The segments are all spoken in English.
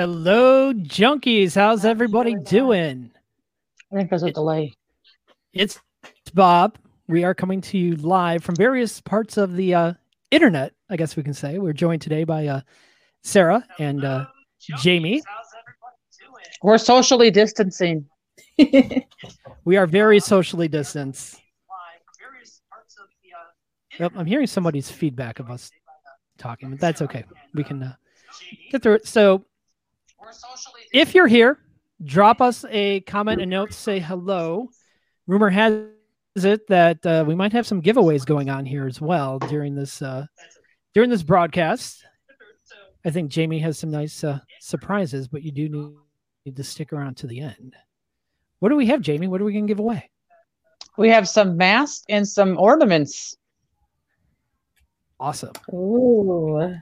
Hello, junkies. How's everybody doing? I think there's a delay. It's Bob. We are coming to you live from various parts of the uh, internet, I guess we can say. We're joined today by uh, Sarah and uh, Jamie. We're socially distancing. We are very socially distanced. Yep, I'm hearing somebody's feedback of us talking, but that's okay. We can uh, get through it. So, if you're here, drop us a comment, a note, say hello. Rumor has it that uh, we might have some giveaways going on here as well during this uh, during this broadcast. I think Jamie has some nice uh, surprises, but you do need, need to stick around to the end. What do we have, Jamie? What are we going to give away? We have some masks and some ornaments. Awesome. Ooh.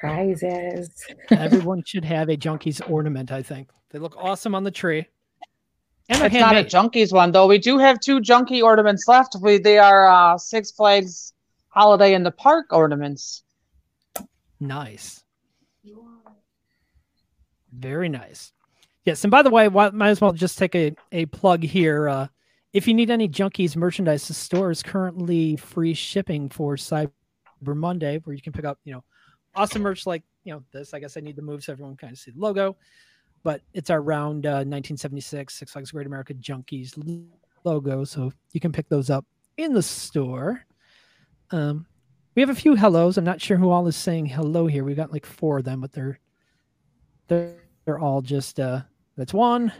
Prizes. Everyone should have a Junkies ornament, I think. They look awesome on the tree. And they're It's not a junkies one though. We do have two junkie ornaments left. We they are uh, Six Flags Holiday in the Park ornaments. Nice. Very nice. Yes, and by the way, why- might as well just take a, a plug here. Uh, if you need any Junkies merchandise, the store is currently free shipping for Cyber Monday, where you can pick up, you know, awesome merch like, you know, this. I guess I need to move so everyone kind of see the logo, but it's our round uh, 1976 Six Flags Great America Junkies logo, so you can pick those up in the store. Um, we have a few hellos. I'm not sure who all is saying hello here. We've got like four of them, but they're they're they're all just uh that's one.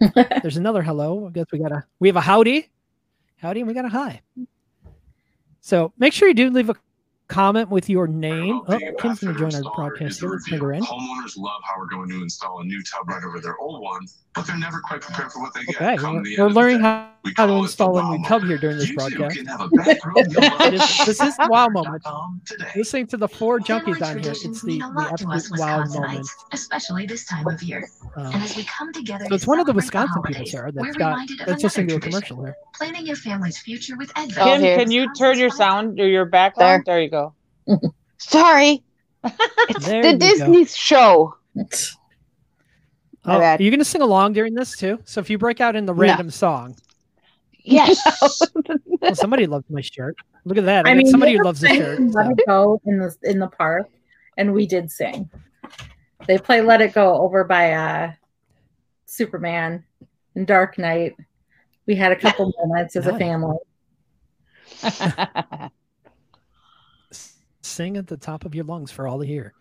There's another hello. I guess we got a we have a howdy. Howdy, and we got a hi. So make sure you do leave a comment with your name. Oh, Kim's gonna join our broadcast here. Let's bring her in. Homeowners love how we're going to install a new tub right over their old one, but they're never quite prepared for what they get. Okay, we're, the we're end of the learning how, We how to call the install a wow new tub here during this You broadcast. can have a back room you'll love. It is- this is the wow moment. Com today. Listening to the four Family junkies on here, it's the, the lot to us absolute wow Wisconsinites, moment. especially this time of year. And Um, as we come together so to it's one of the Wisconsin people, holidays, Sarah, we're that's got reminded of that's listening to a tradition, commercial here. planning your family's future with Advent. Oh, Kim, here. can you turn your sound or your background? There, you go. Sorry. It's the you go. Disney show. My Oh, are you going to sing along during this too? So if you break out in the random song, Yes. well, somebody loves my shirt. Look at that! I, I mean, somebody who loves the shirt. Let so. It Go in the in the park, and we did sing. They play Let It Go over by uh, Superman and Dark Knight. We had a couple moments as a family. Sing at the top of your lungs for all to hear.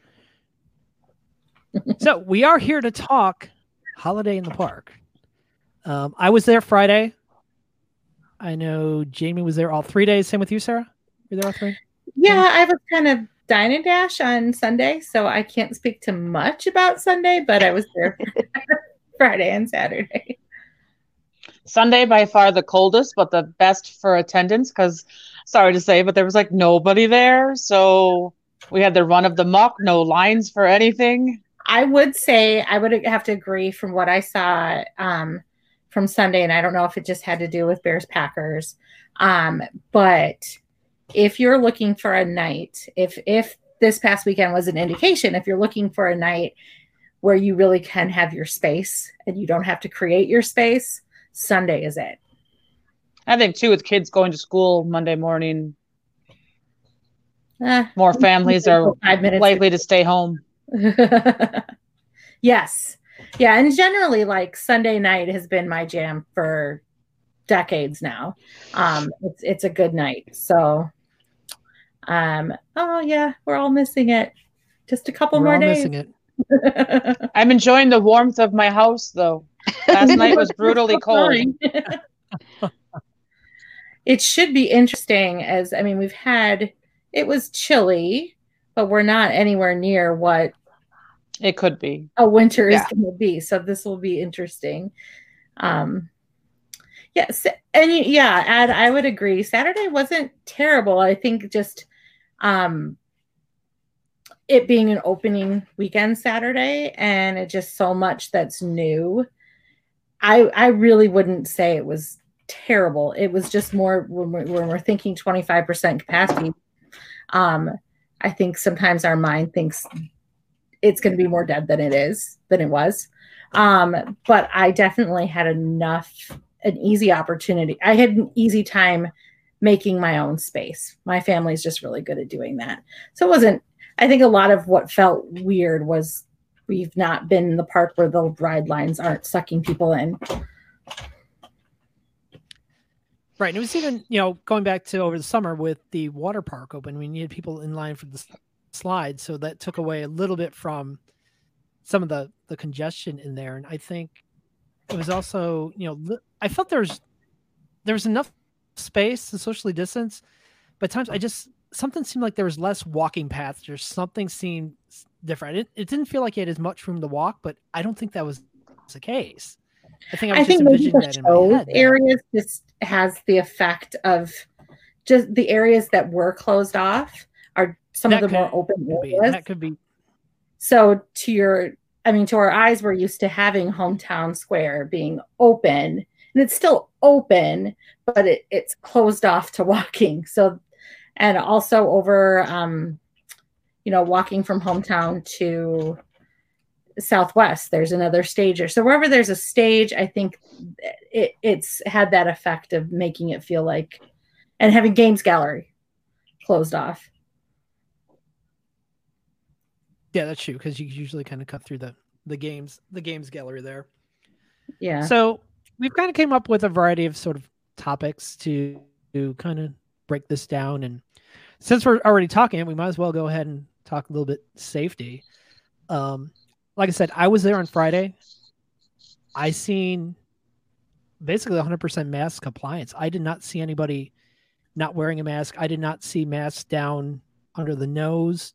so we are here to talk holiday in the park. Um, I was there Friday. I know Jamie was there all three days. Same with you, Sarah. You're there all three. Yeah, I was kind of dine and dash on Sunday, so I can't speak to much about Sunday, but I was there Friday and Saturday. Sunday by far the coldest, but the best for attendance because sorry to say, but there was like nobody there. So we had the run of the muck, no lines for anything. I would say I would have to agree from what I saw um, from Sunday, and I don't know if it just had to do with Bears Packers, um, but if you're looking for a night, if if this past weekend was an indication, if you're looking for a night where you really can have your space and you don't have to create your space, Sunday is it. I think too, with kids going to school Monday morning, Eh, more families are likely to stay home. yes. Yeah. And generally, like Sunday night has been my jam for decades now. Um, it's it's a good night. So um, oh yeah, we're all missing it. Just a couple We're more all days. missing it. I'm enjoying the warmth of my house though. Last night was brutally cold. it should be interesting as I mean, we've had it was chilly, but we're not anywhere near what It could be. a winter is going to be. So this will be interesting. Um, yes, and yeah, Ed, I would agree. Saturday wasn't terrible. I think just um, it being an opening weekend Saturday, and it just so much that's new. I I really wouldn't say it was terrible. It was just more when we're, when we're thinking twenty five percent capacity. Um, I think sometimes our mind thinks it's going to be more dead than it is than it was. Um, but I definitely had enough an easy opportunity. I had an easy time making my own space. My family's just really good at doing that. So it wasn't I think a lot of what felt weird was we've not been in the park where the ride lines aren't sucking people in. Right. And it was even, you know, going back to over the summer with the water park open, we needed people in line for the slide. So that took away a little bit from some of the, the congestion in there. And I think it was also, you know, I felt there's, there was enough space to socially distance, but times I just, something seemed like there was less walking paths or something seemed different. It, it didn't feel like he had as much room to walk, but I don't think that was the case. I think I, I think maybe the show areas just has the effect of just the areas that were closed off are some that of the could, more open be, areas. That could be. So to your, I mean, to our eyes, we're used to having hometown square being open, and it's still open, but it, it's closed off to walking. So, and also over, um, you know, walking from hometown to southwest there's another stage so wherever there's a stage i think it, it's had that effect of making it feel like and having games gallery closed off yeah that's true because you usually kind of cut through the the games the games gallery there yeah so we've kind of came up with a variety of sort of topics to to kind of break this down and since we're already talking we might as well go ahead and talk a little bit safety um like I said, I was there on Friday. I seen basically 100% mask compliance. I did not see anybody not wearing a mask. I did not see masks down under the nose.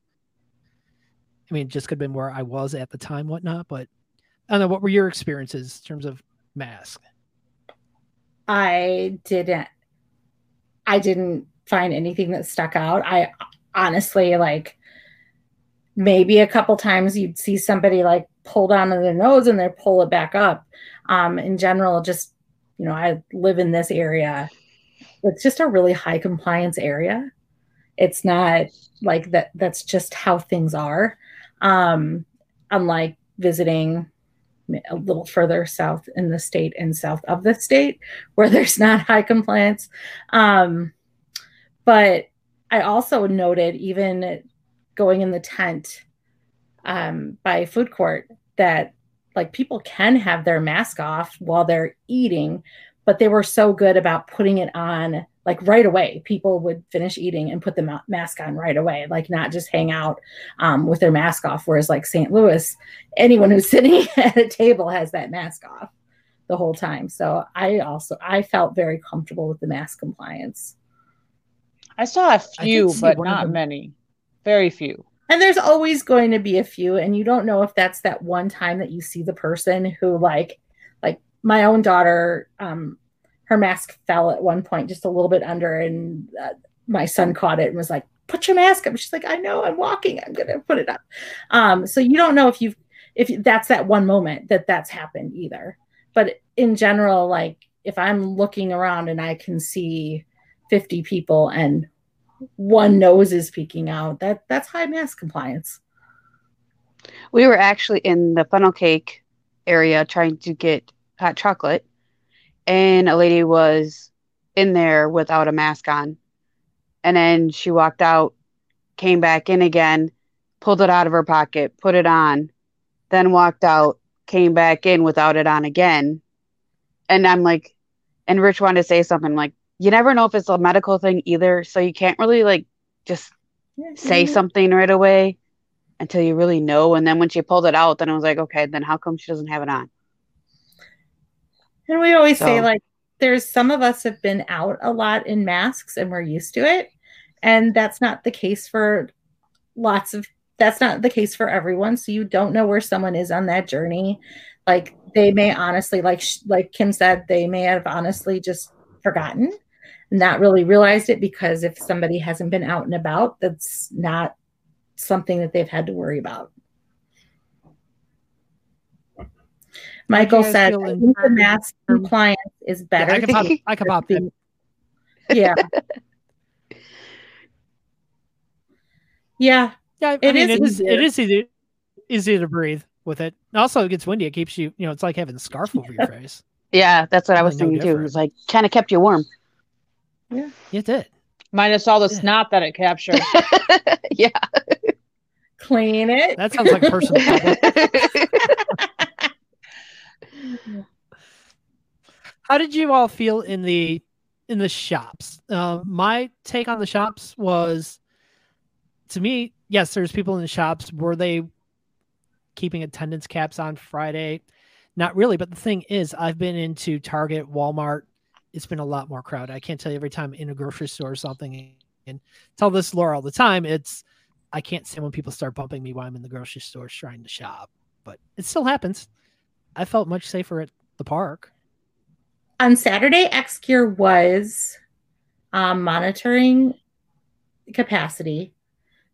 I mean, just could have been where I was at the time, whatnot. But I don't know. What were your experiences in terms of mask? I didn't. I didn't find anything that stuck out. I honestly like maybe a couple times you'd see somebody like pull down to their nose and they pull it back up. Um, in general, just you know, I live in this area. It's just a really high compliance area. It's not like that. That's just how things are. Um, unlike visiting a little further south in the state and south of the state where there's not high compliance. Um, but I also noted even going in the tent um, by food court that like people can have their mask off while they're eating, but they were so good about putting it on like right away. People would finish eating and put the ma- mask on right away, like not just hang out um, with their mask off. Whereas like St. Louis, anyone who's sitting at a table has that mask off the whole time. So I also I felt very comfortable with the mask compliance. I saw a few, but not many. Very few. And there's always going to be a few, and you don't know if that's that one time that you see the person who, like, like my own daughter, um, her mask fell at one point just a little bit under, and uh, my son caught it and was like, "Put your mask up." She's like, "I know, I'm walking. I'm gonna put it up." Um, so you don't know if you've if that's that one moment that that's happened either. But in general, like if I'm looking around and I can see 50 people and one nose is peeking out. That that's high mask compliance. We were actually in the funnel cake area trying to get hot chocolate, and a lady was in there without a mask on. And then she walked out, came back in again, pulled it out of her pocket, put it on, then walked out, came back in without it on again. And I'm like, and Rich wanted to say something like, you never know if it's a medical thing either. So you can't really like just say something right away until you really know. And then when she pulled it out, then I was like, okay, then how come she doesn't have it on? And we always so. say, like, there's some of us have been out a lot in masks and we're used to it. And that's not the case for lots of that's not the case for everyone. So you don't know where someone is on that journey. Like they may honestly, like like Kim said, they may have honestly just forgotten not really realized it because if somebody hasn't been out and about, that's not something that they've had to worry about. Michael said, I think the mask compliance um, is better. Yeah, I can pop, I can pop in. Yeah. yeah. Yeah, I it mean, is it is it is easy. easy to breathe with it. Also, it gets windy. It keeps you, you know, it's like having a scarf over your face. Yeah, that's what I was Really no thinking too. It was like kind of kept you warm. Yeah, it did. Minus all the Yeah. snot that it captured. yeah. Clean it. That sounds like personal problem. How did you all feel in the in the shops? Uh, my take on the shops was, to me, yes, there's people in the shops. Were they keeping attendance caps on Friday? Not really. But the thing is, I've been into Target, Walmart. It's been a lot more crowded. I can't tell you every time in a grocery store or something. And tell this Laura all the time. It's I can't stand when people start bumping me while I'm in the grocery store trying to shop, but it still happens. I felt much safer at the park. on Saturday, Xcure was um, monitoring capacity.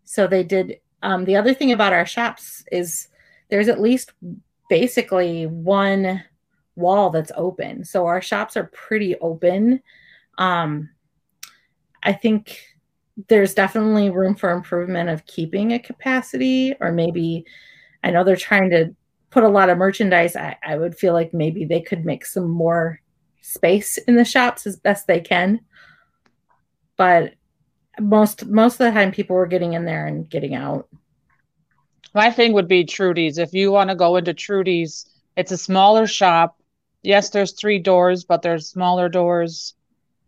So they did. Um, the other thing about our shops is there's at least basically one wall that's open. So our shops are pretty open. Um, I think there's definitely room for improvement of keeping a capacity, or maybe I know they're trying to put a lot of merchandise. I, I would feel like maybe they could make some more space in the shops as best they can. But most most of the time people were getting in there and getting out. My thing would be Trudy's. If you want to go into Trudy's, it's a smaller shop. Yes, there's three doors, but there's smaller doors.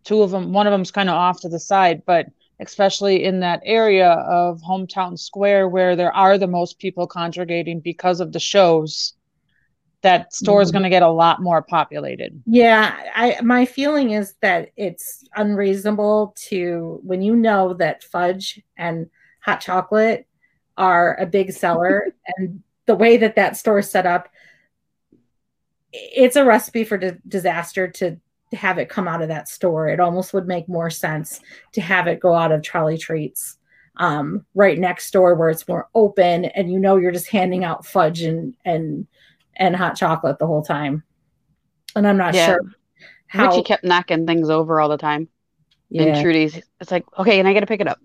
Two of them, one of them's kind of off to the side, but especially in that area of Hometown Square where there are the most people congregating because of the shows, that store is Mhm. going to get a lot more populated. Yeah, I my feeling is that it's unreasonable to when you know that fudge and hot chocolate are a big seller and the way that that store is set up it's a recipe for di- disaster to have it come out of that store. It almost would make more sense to have it go out of Trolley Treats um, right next door where it's more open and you know you're just handing out fudge and and and hot chocolate the whole time. And I'm not Yeah. sure how Richie kept knocking things over all the time. yeah. And Trudy's, it's like, okay, and I got to pick it up.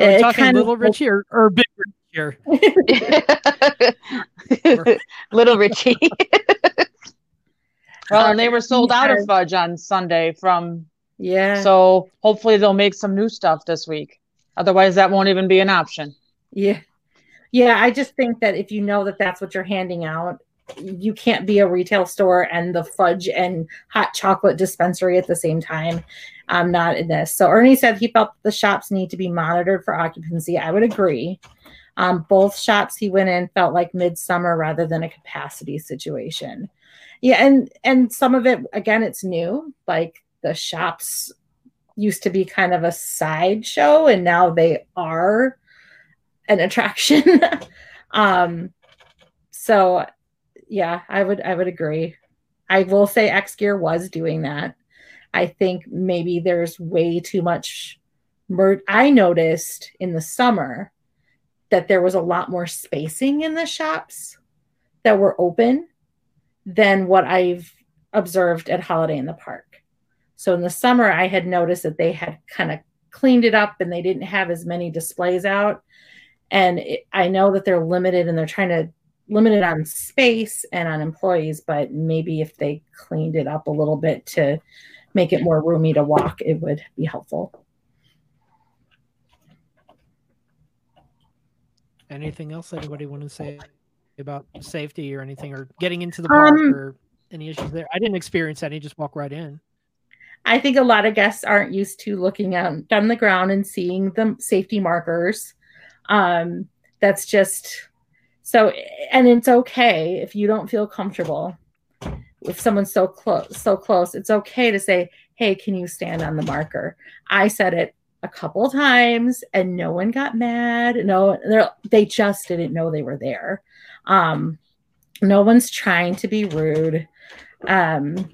Are we It talking kind of- little Richie or, or big Richie here? Little Richie. Well, and they were sold out of fudge on Sunday from, yeah. so hopefully they'll make some new stuff this week. Otherwise, that won't even be an option. Yeah. Yeah, I just think that if you know that that's what you're handing out, you can't be a retail store and the fudge and hot chocolate dispensary at the same time. I'm not in this. So Ernie said he felt the shops need to be monitored for occupancy. I would agree. Um, both shops he went in felt like midsummer rather than a capacity situation. Yeah, and and some of it again, it's new. Like the shops used to be kind of a sideshow, and now they are an attraction. um, so yeah, I would I would agree. I will say X Gear was doing that. I think maybe there's way too much. Mer- I noticed in the summer that there was a lot more spacing in the shops that were open than what I've observed at Holiday in the Park. So in the summer, I had noticed that they had kind of cleaned it up and they didn't have as many displays out. And it, I know that they're limited and they're trying to limit it on space and on employees, but maybe if they cleaned it up a little bit to make it more roomy to walk, it would be helpful. Anything else anybody want to say about safety or anything or getting into the park Um, or any issues there? I didn't experience any, just walk right in. I think a lot of guests aren't used to looking out on the ground and seeing the safety markers. Um, that's just so, and it's okay if you don't feel comfortable. If someone's so close, so close, it's okay to say, "Hey, can you stand on the marker?" I said it a couple times, and no one got mad. No, they're- just didn't know they were there. Um, no one's trying to be rude. Um,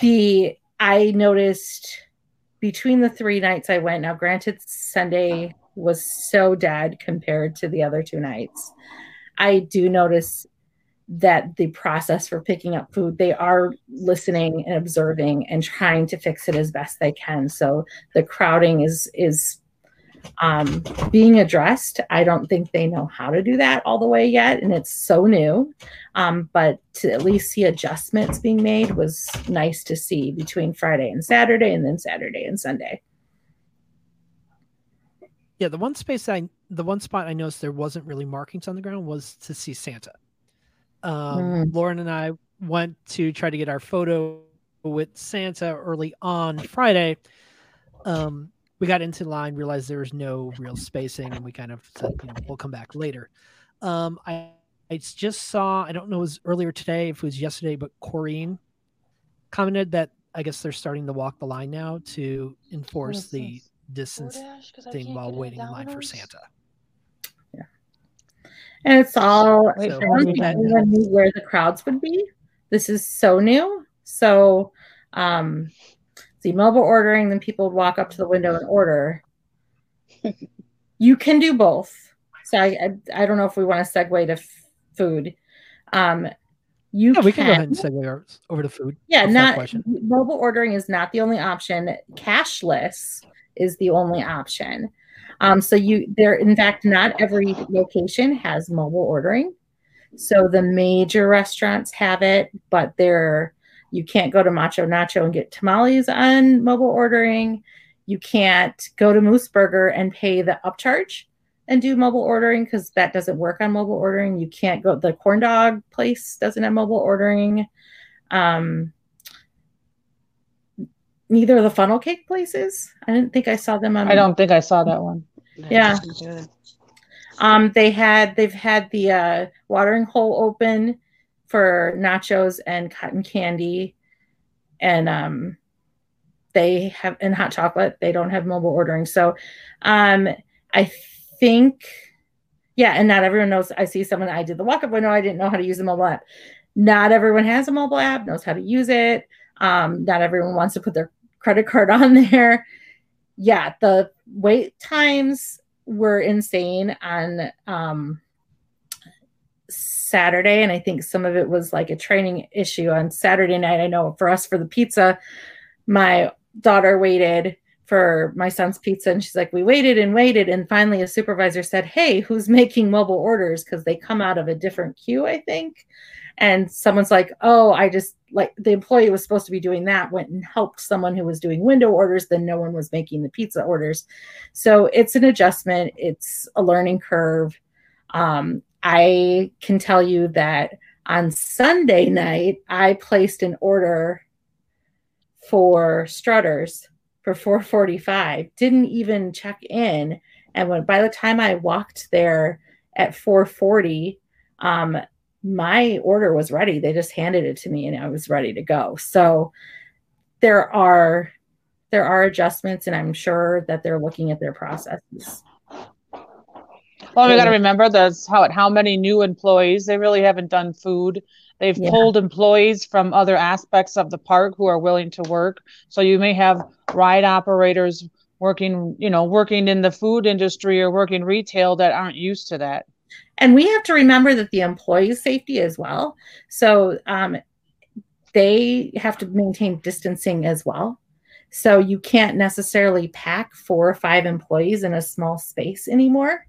the I noticed between the three nights I went. Now, granted, Sunday was so dead compared to the other two nights. I do notice that the process for picking up food, they are listening and observing and trying to fix it as best they can. So the crowding is is um, being addressed. I don't think they know how to do that all the way yet, and it's so new. Um, but to at least see adjustments being made was nice to see between Friday and Saturday, and then Saturday and Sunday. Yeah, the one space I, the one spot I noticed there wasn't really markings on the ground was to see Santa. Um, Mm. Lauren and I went to try to get our photo with Santa early on Friday. Um, we got into line, realized there was no real spacing, and we kind of said, you know, we'll come back later. Um, I, I just saw, I don't know, it was earlier today, if it was yesterday, but Corrine commented that I guess they're starting to walk the line now to enforce the distance thing while waiting in line for Santa. And it's all Wait, So I don't think that- anyone knew where the crowds would be. This is so new. So um see mobile ordering, then people would walk up to the window and order. you can do both. So I, I I don't know if we want to segue to f- food. Um you Yeah, we can go ahead and segue over to food. yeah, not mobile ordering is not the only option. Cashless is the only option. Um, so you there, in fact, not every location has mobile ordering. So the major restaurants have it, but they're you can't go to Macho Nacho and get tamales on mobile ordering. You can't go to Moose Burger and pay the upcharge and do mobile ordering because that doesn't work on mobile ordering. You can't go the corn dog place doesn't have mobile ordering. Um, neither of the funnel cake places. I didn't think I saw them on. I don't think I saw that one. Yeah. Um, they had they've had the uh, watering hole open for nachos and cotton candy, and um, they have and hot chocolate. They don't have mobile ordering, so um, I think yeah. And not everyone knows. I see someone. I did the walk up window. I didn't know how to use the mobile app. Not everyone has a mobile app. Knows how to use it. Um, not everyone wants to put their credit card on there. Yeah, the wait times were insane on um, Saturday, and I think some of it was like a training issue on Saturday night. I know for us for the pizza, my daughter waited for my son's pizza, and she's like, "We waited and waited, and finally a supervisor said, "Hey, who's making mobile orders?" Because they come out of a different queue, I think. And someone's like, "Oh, I just like the employee was supposed to be doing that, went and helped someone who was doing window orders, then no one was making the pizza orders." So it's an adjustment, it's a learning curve. Um, I can tell you that on Sunday night, I placed an order for Strutters for 445, didn't even check in. And when by the time I walked there at 440, um, my order was ready. They just handed it to me and I was ready to go. So there are there are adjustments and I'm sure that they're looking at their processes. Well, we got to remember that's how how many new employees. They really haven't done food. They've Yeah. pulled employees from other aspects of the park who are willing to work. So you may have ride operators working, you know, working in the food industry or working retail that aren't used to that. And we have to remember that the employees' safety as well. So um, they have to maintain distancing as well. So you can't necessarily pack four or five employees in a small space anymore.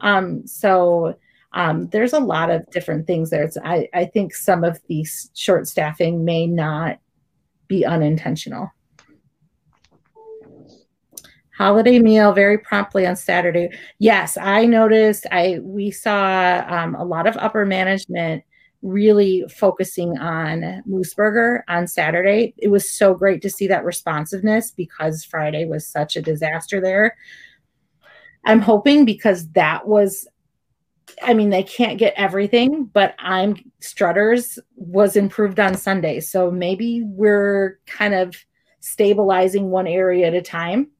Um, so um, there's a lot of different things there. It's, I, I think some of the short staffing may not be unintentional. Holiday meal very promptly on Saturday. Yes, I noticed. I we saw um, a lot of upper management really focusing on Moose Burger on Saturday. It was so great to see that responsiveness because Friday was such a disaster there. I'm hoping because that was I mean, they can't get everything, but I'm Strutters was improved on Sunday. So maybe we're kind of stabilizing one area at a time.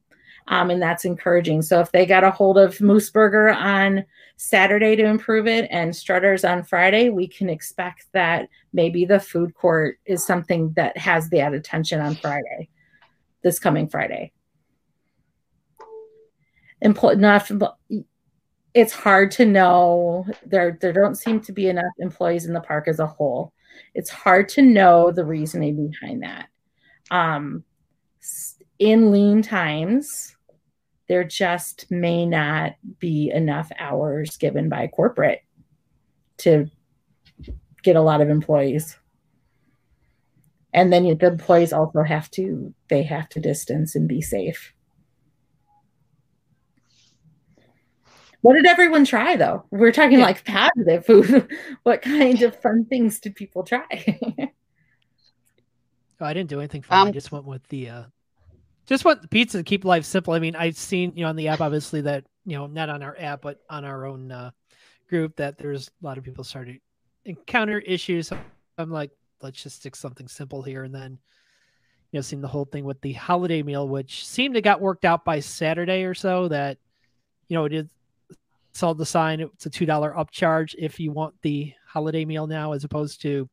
Um, and that's encouraging. So if they got a hold of Moose Burger on Saturday to improve it and Strutters on Friday, we can expect that maybe the food court is something that has that attention on Friday, this coming Friday. Employ not it's hard to know. There there don't seem to be enough employees in the park as a whole. It's hard to know the reasoning behind that. Um in lean times there just may not be enough hours given by corporate to get a lot of employees. And then the employees also have to they have to distance and be safe what did everyone try though we're talking Yeah. like positive food what kind of fun things did people try Oh, I didn't do anything fun. I Um, just went with the uh just went the pizza to keep life simple. I mean, I've seen, you know, on the app obviously that, you know, not on our app, but on our own uh group that there's a lot of people started encounter issues. I'm like, let's just stick something simple here and then you know, seen the whole thing with the holiday meal, which seemed to got worked out by Saturday or so that, you know, it is saw the sign it's a two dollar upcharge if you want the holiday meal now as opposed to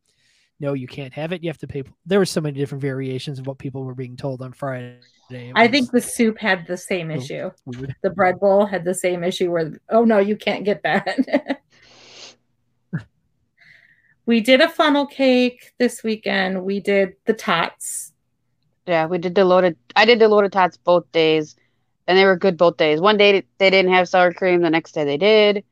no, you can't have it. You have to pay. There were so many different variations of what people were being told on Friday. It i think the soup had the same Oh. issue weird. the bread bowl had the same issue where oh no you can't get that we did a funnel cake this weekend we did the tots Yeah, we did the loaded. I did the loaded tots both days, and they were good both days. One day they didn't have sour cream. The next day they did.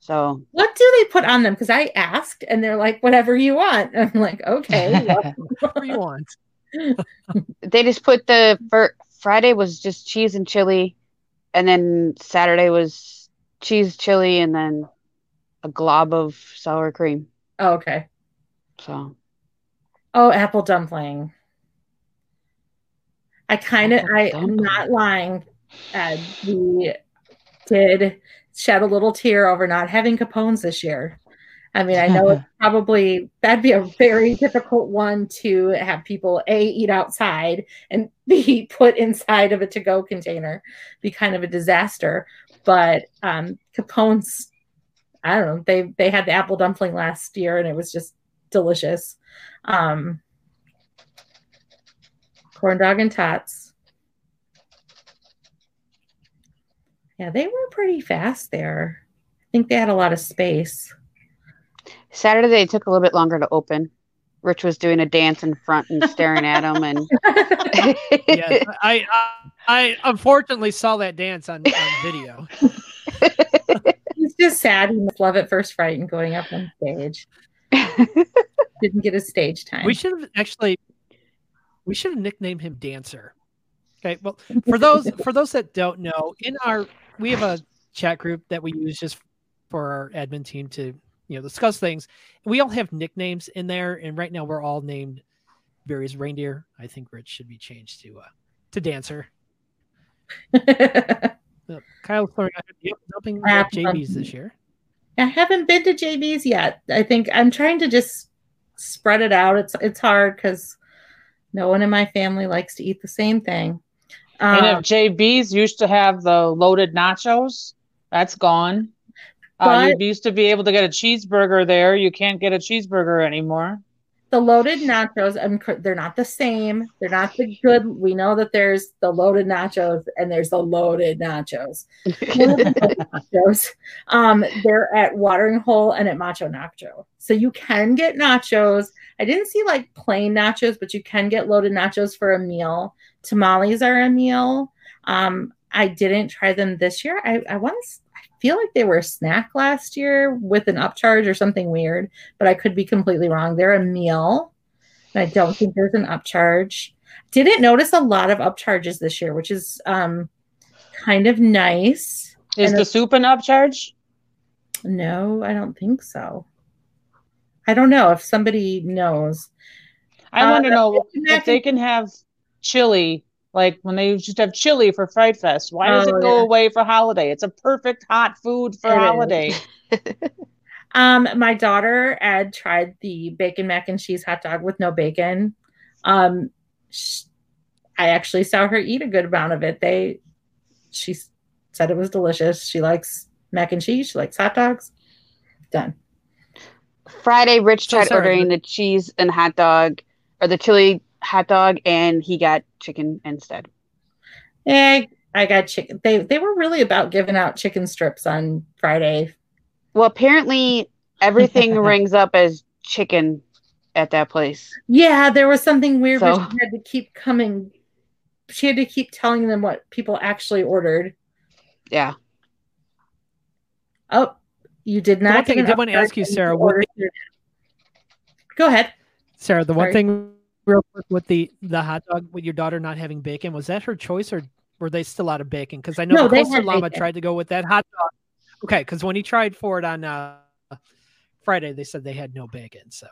So what do they put on them because i asked and they're like whatever you want i'm like okay Whatever you want. they just put the for Friday was just cheese and chili, and then Saturday was cheese, chili, and then a glob of sour cream. oh, okay So oh apple dumpling i kind of i'm not lying Ed, we did shed a little tear over not having capones this year. I mean i know it's probably that'd be a very difficult one to have people a eat outside and b put inside of a to-go container be kind of a disaster. But um capones i don't know they they had the apple dumpling last year and it was just delicious. Um corn dog and tots yeah they were pretty fast there i think they had a lot of space Saturday they took a little bit longer to open. Rich was doing a dance in front and staring at him, and Yes, I, I I unfortunately saw that dance on, on video. He's just sad. He must love at first fright and going up on stage. Didn't get his stage time. We should have actually we should have nicknamed him Dancer. Okay, well, for those for those that don't know, in our we have a chat group that we use just for our admin team to you know discuss things. We all have nicknames in there, and right now we're all named various reindeer. I think Rich should be changed to uh, to Dancer. Uh, Kyle throwing out yep, at JB's this year. I haven't been to JB's yet. I think I'm trying to just spread it out. It's it's hard because no one in my family likes to eat the same thing. And Um, if JB's used to have the loaded nachos, that's gone. Uh, you used to be able to get a cheeseburger there. You can't get a cheeseburger anymore. The loaded nachos, I'm, they're not the same. They're not the good. We know that there's the loaded nachos and there's the loaded nachos. nachos. Um, they're at Watering Hole and at Macho Nacho. So you can get nachos. I didn't see like plain nachos, but you can get loaded nachos for a meal. Tamales are a meal. Um, I didn't try them this year. I, I once I feel like they were a snack last year with an upcharge or something weird, but I could be completely wrong. They're a meal. And I don't think there's an upcharge. Didn't notice a lot of upcharges this year, which is um kind of nice. Is And the soup an upcharge? No, I don't think so. I don't know if somebody knows. I Uh, want to know if they can have chili, like when they used to have chili for Fright Fest. Why does Oh, it go yeah. away for holiday? It's a perfect hot food for It is. holiday. Um, my daughter Ed tried the bacon mac and cheese hot dog with no bacon. Um, sh- I actually saw her eat a good amount of it. They, she said it was delicious. She likes mac and cheese. She likes hot dogs. Done. Friday, Rich tried sorry, ordering the cheese and hot dog or the chili hot dog, and he got chicken instead. Eh, I got chicken. They they were really about giving out chicken strips on Friday. Well, apparently everything rings up as chicken at that place. Yeah, there was something weird. where So- she had to keep coming. She had to keep telling them what people actually ordered Yeah. Oh, you did The not. one thing I did want to ask you, Sarah, on what Go ahead. Sarah, the one thing real quick with the the hot dog with your daughter not having bacon, was that her choice or were they still out of bacon? Because I know No, the had Llama bacon. tried to go with that hot dog. Okay, because when he tried for it on uh, Friday, they said they had no bacon. So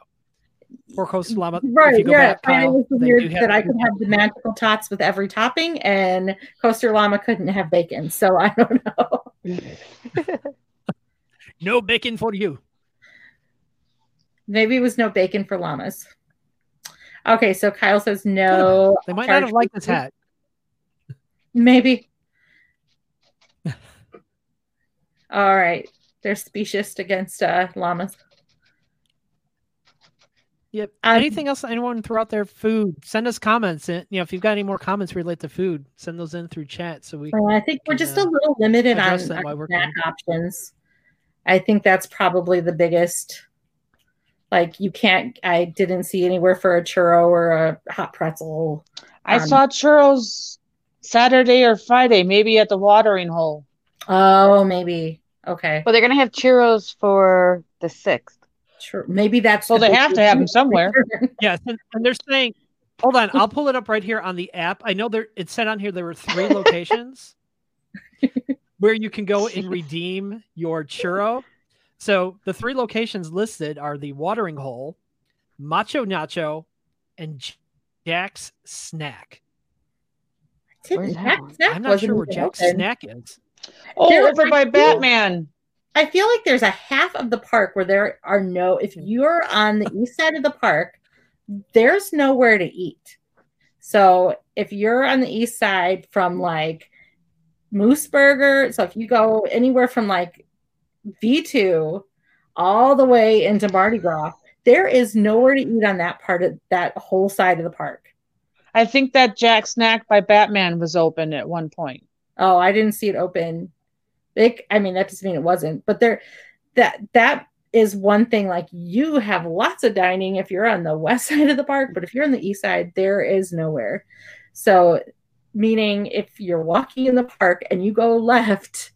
for Coaster Llama, Right, yeah. back, Kyle, was weird that I could have the magical tots with every topping, and Coaster Llama couldn't have bacon. So I don't know. no bacon for you. Maybe it was no bacon for llamas. Okay, so Kyle says no. They might not have liked this hat. Maybe. All right. They're specious against uh, llamas. Yep. Um, Anything else anyone throw out their Food. Send us comments. And, you know, if you've got any more comments related to food, send those in through chat so we I think we're just uh, a little limited on, address them while on snack options. I think that's probably the biggest. Like you can't. I didn't see anywhere for a churro or a hot pretzel. I Um, saw churros Saturday or Friday, maybe at the watering hole. Oh, maybe. Okay. Well, they're gonna have churros for the sixth. Sure. Maybe that's. So the they have to have them somewhere. Yes, and, and they're saying, hold on, I'll pull it up right here on the app. I know there it said on here there were three locations where you can go and redeem your churro. So the three locations listed are the Watering Hole, Macho Nacho, and Jack's Snack. Where's Jack? Snack I'm not sure where Jack's open. Snack is. Oh, There- over by I feel- Batman. I feel like there's a half of the park where there are no, if you're on the east side of the park, there's nowhere to eat. So if you're on the east side from like Moose Burger, so if you go anywhere from like V2 all the way into Mardi Gras, there is nowhere to eat on that part of that whole side of the park. I think that Jack Snack by Batman was open at one point. Oh, I didn't see it open. It, I mean, that doesn't mean it wasn't, but there, that that is one thing. Like you have lots of dining if you're on the west side of the park, but if you're on the east side, there is nowhere. So, meaning if you're walking in the park and you go left,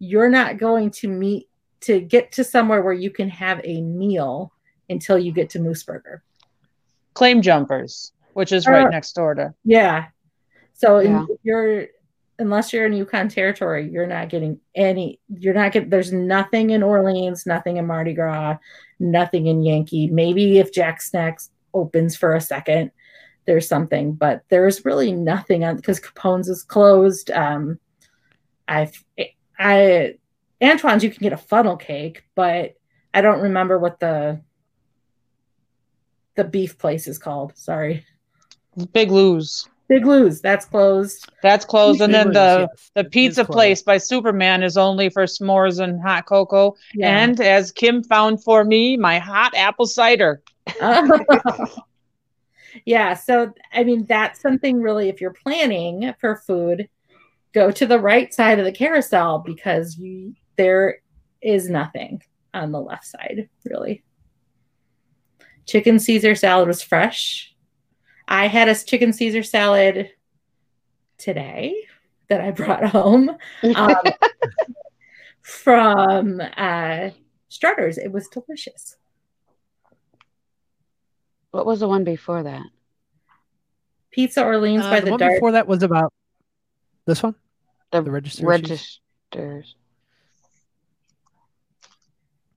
you're not going to meet to get to somewhere where you can have a meal until you get to Moose Burger. Claim Jumpers, which is Uh, right next door to. Yeah. So Yeah. if you're unless you're in Yukon territory, you're not getting any you're not getting there's nothing in Orleans, nothing in Mardi Gras, nothing in Yankee. Maybe if Jack Snacks opens for a second, there's something, but there's really nothing on because Capone's is closed. Um I've I Antoine's you can get a funnel cake, but I don't remember what the the beef place is called. Sorry. Big Lou's. Big Lou's, that's closed. That's closed. And Big then Lou's, the, yes, the pizza place by Superman is only for s'mores and hot cocoa. Yeah. And as Kim found for me, my hot apple cider. yeah, so I mean that's something really if you're planning for food, go to the right side of the carousel because you there is nothing on the left side, really. Chicken Caesar salad was fresh. I had a chicken Caesar salad today that I brought home um, from uh, Strutters. It was delicious. What was the one before that? Pizza Orleans Uh, by the, the, one Dart. before that was about this one, The, the register. issues? registers.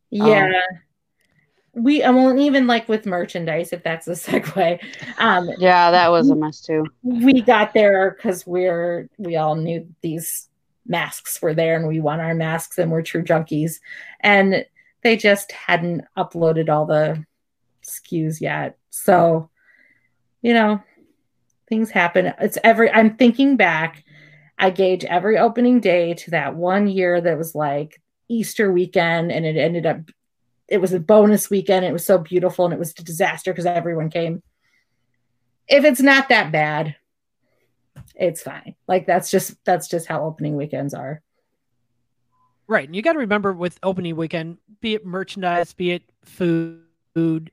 Yeah. We I won't even like with merchandise, if that's a segue. Um, Yeah, that was a mess too. we got there because we're we all knew these masks were there and we want our masks and we're true junkies. And they just hadn't uploaded all the SKUs yet. So, you know, things happen. It's every I'm thinking back, I gauge every opening day to that one year that was like Easter weekend and it ended up it was a bonus weekend. It was so beautiful and it was a disaster because everyone came. If it's not that bad, it's fine. Like that's just that's just how opening weekends are. Right. And you got to remember with opening weekend, be it merchandise, be it food, food,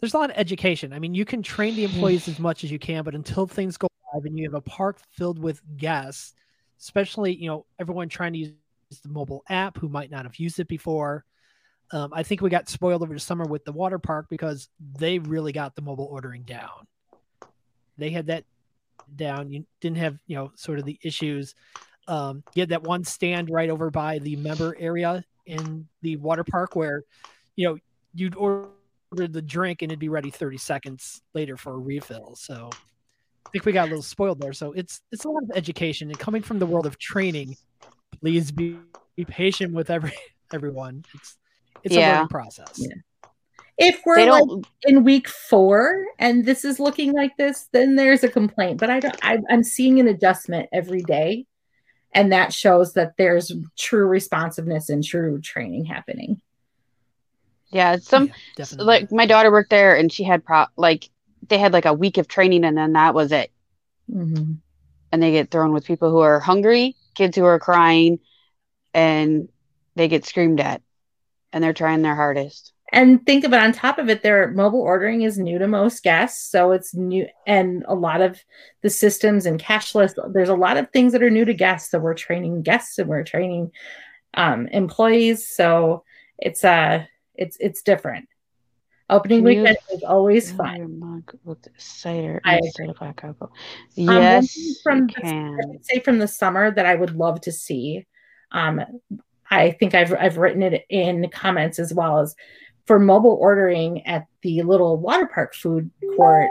there's a lot of education. I mean, you can train the employees as much as you can, but until things go and you have a park filled with guests, especially you know everyone trying to use the mobile app who might not have used it before. Um, I think we got spoiled over the summer with the water park because they really got the mobile ordering down. They had that down. You didn't have you know sort of the issues. Um, you had that one stand right over by the member area in the water park where you know you'd order the drink and it'd be ready 30 seconds later for a refill. So think we got a little spoiled there. So it's it's a lot of education and coming from the world of training. Please be, be patient with every everyone. It's it's a Yeah. learning process. Yeah. If we're like in week four and this is looking like this, then there's a complaint. But I don't. I, I'm seeing an adjustment every day, and that shows that there's true responsiveness and true training happening. Yeah, some Yeah, like my daughter worked there, and she had pro like they had like a week of training, and then that was it. Mhm. And they get thrown with people who are hungry, kids who are crying, and they get screamed at, and they're trying their hardest. And think about on top of it, their mobile ordering is new to most guests. So it's new and a lot of the systems and cashless, there's a lot of things that are new to guests. So we're training guests and we're training um, employees. So it's uh it's it's different. Opening you weekend is always fun. mug with cider I instead of cocoa. Um, Yes, thing from the- can. I would say from the summer that I would love to see. Um, I think I've I've written it in comments as well as for mobile ordering at the little water park food court.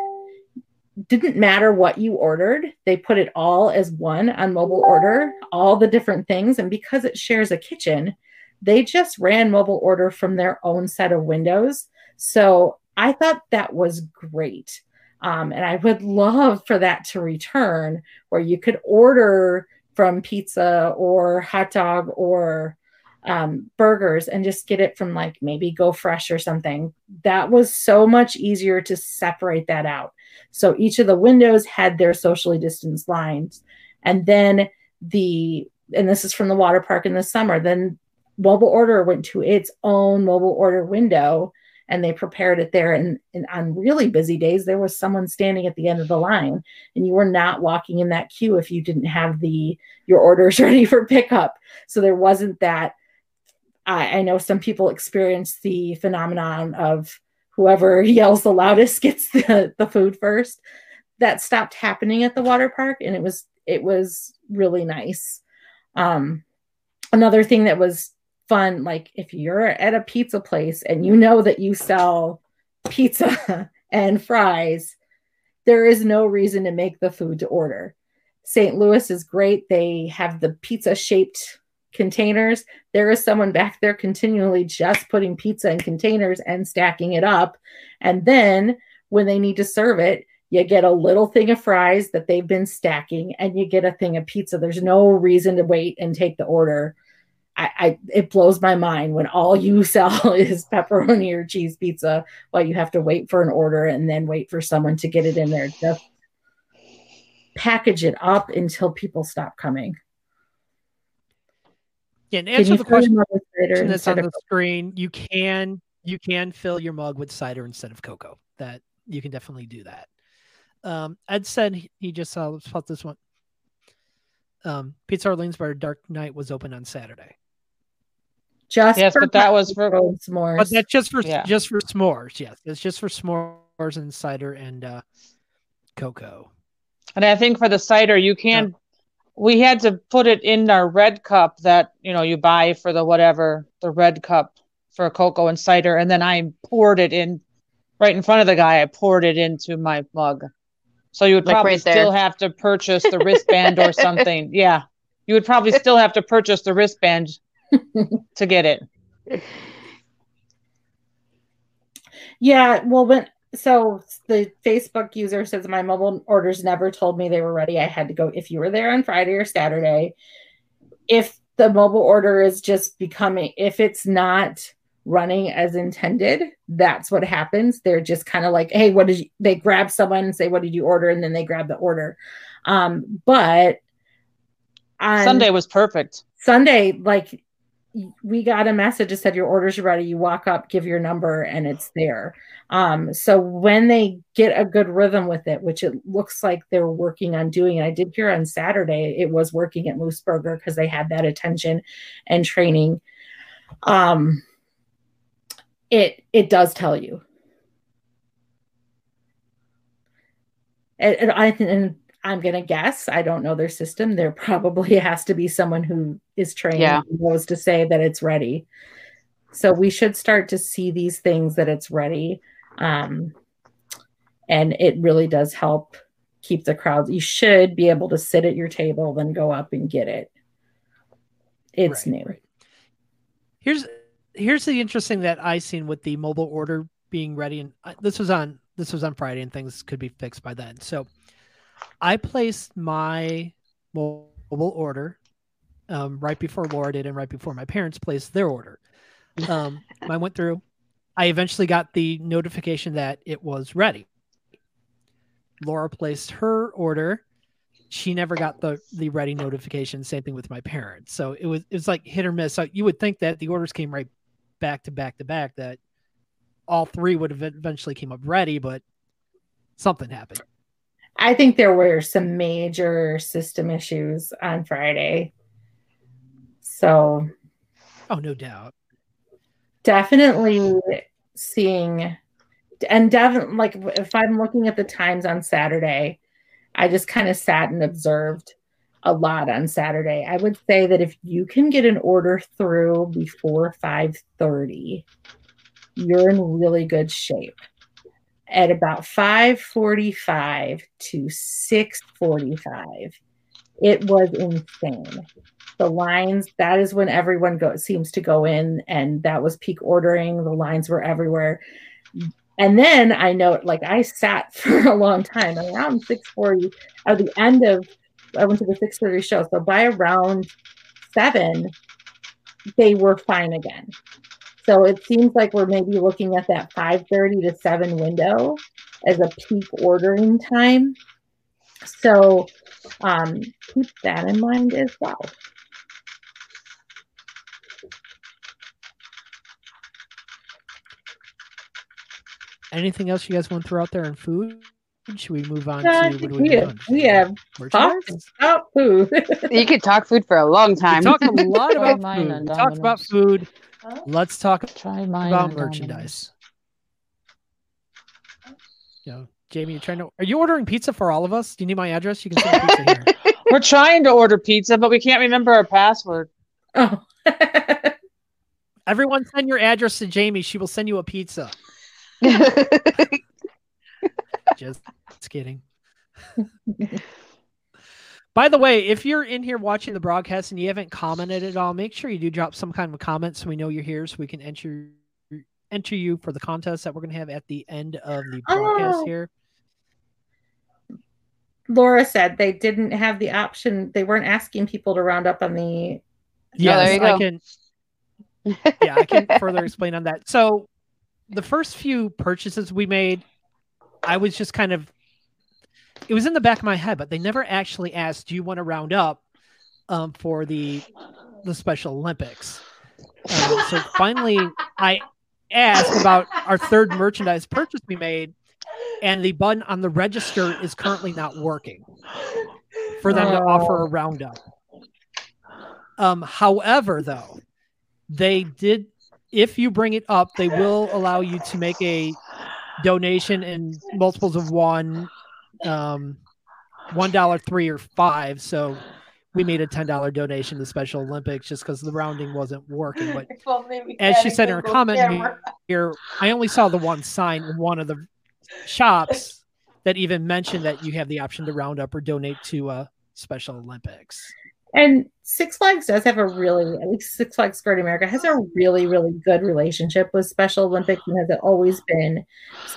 Didn't matter what you ordered, they put it all as one on mobile order, all the different things, and because it shares a kitchen, they just ran mobile order from their own set of windows. So I thought that was great. Um, and I would love for that to return where you could order from pizza or hot dog or um, burgers and just get it from like maybe Go Fresh or something. That was so much easier to separate that out. So each of the windows had their socially distanced lines. And then the, and this is from the water park in the summer, then mobile order went to its own mobile order window and they prepared it there. And, and on really busy days, there was someone standing at the end of the line, and you were not walking in that queue if you didn't have the your orders ready for pickup. So there wasn't that. I, I know some people experience the phenomenon of whoever yells the loudest gets the, the food first. That stopped happening at the water park, and it was it was really nice. Um, another thing that was fun like if you're at a pizza place and you know that you sell pizza and fries there is no reason to make the food to order. St louis is great. They have the pizza shaped containers. There is someone back there continually just putting pizza in containers and stacking it up. And then when they need to serve it you get a little thing of fries that they've been stacking and you get a thing of pizza. There's no reason to wait and take the order I, I it blows my mind when all you sell is pepperoni or cheese pizza while you have to wait for an order and then wait for someone to get it in there. Just package it up until people stop coming. Yeah, and answer the question that's on the screen. You can you can fill your mug with cider instead of cocoa. That you can definitely do that. Um, Ed said he- he just saw let's put this one. Um, Pizza Orleans Bar Dark Night was open on Saturday, just Yes, for but that was for- s'mores. but that's just for Yeah. just for s'mores. Yes, it's just for s'mores and cider and uh, cocoa. And I think for the cider, you can. We had to put it in our red cup that you know you buy for the whatever the red cup for cocoa and cider, and then I poured it in right in front of the guy. I poured it into my mug. So you would Like probably right still have to purchase the wristband or something. Yeah, you would probably still have to purchase the wristband to get it. Yeah, well, when so the Facebook user says my mobile orders never told me they were ready. I had to go if you were there on Friday or Saturday. If the mobile order is just becoming, if it's not running as intended, that's what happens. They're just kind of like, hey, what did you? They grab someone and say, what did you order? And then they grab the order. Um, but on Sunday was perfect. Sunday, like we got a message that said your orders are ready. You walk up, give your number, and it's there. Um, so when they get a good rhythm with it, which it looks like they're working on doing, I did hear on Saturday it was working at Moose Burger because they had that attention and training. Um, it it does tell you. And, and I and I'm gonna guess. I don't know their system. There probably has to be someone who is trained Yeah. and knows to say that it's ready. So we should start to see these things that it's ready. Um, and it really does help keep the crowds. You should be able to sit at your table, then go up and get it. It's Right, new. right. Here's here's the interesting that I seen with the mobile order being ready, and this was on this was on Friday, and things could be fixed by then. So I placed my mobile order um, right before Laura did, and right before my parents placed their order. Um, I went through. I eventually got the notification that it was ready. Laura placed her order. She never got the the ready notification. Same thing with my parents. So it was it was like hit or miss. So you would think that the orders came right back to back to back. That all three would have eventually came up ready, but something happened. I think there were some major system issues on Friday. So Oh, no doubt. definitely seeing and definitely like if I'm looking at the times on Saturday, I just kind of sat and observed a lot on Saturday. I would say that if you can get an order through before 5:30, you're in really good shape. At about 5:45 to 6:45, it was insane. The lines, that is when everyone go seems to go in and that was peak ordering. The lines were everywhere. And then I know like I sat for a long time around 640 at the end of I went to the 630 show. So by around seven, they were fine again. So it seems like we're maybe looking at that 530 to 7 window as a peak ordering time. So um, keep that in mind as well. Anything else you guys want to throw out there in food? Should we move on Uh, to what do we, we, have, we have talked about food. You could talk food for a long We time. talked a lot about food. on We talked about Domino's. Food. Let's talk Try mine. about merchandise. You know, Jamie, you're trying to. Are you ordering pizza for all of us? Do you need my address? You can send pizza here. We're trying to order pizza, but we can't remember our password. oh. Everyone, send your address to Jamie. She will send you a pizza. Just kidding. By the way, if you're in here watching the broadcast and you haven't commented at all, make sure you do drop some kind of a comment so we know you're here, so we can enter enter you for the contest that we're going to have at the end of the broadcast Oh. here. Laura said they didn't have the option. They weren't asking people to round up on the. Yes, oh, there you I go. can. Yeah, I can further explain on that. So, the first few purchases we made, I was just kind of, it was in the back of my head, but they never actually asked, "Do you want to round up um, for the the Special Olympics?" Um, so finally, I asked about our third merchandise purchase we made, and the button on the register is currently not working for them to offer a roundup. Um, however, though, they did. If you bring it up, they will allow you to make a donation in multiples of one, um, one dollar, three, or five. So we made a ten dollar donation to Special Olympics just because the rounding wasn't working. But as she said in her comment here, I only saw the one sign in one of the shops that even mentioned that you have the option to round up or donate to uh, Special Olympics. And Six Flags does have a really, at least Six Flags Great America has a really, really good relationship with Special Olympics and has always been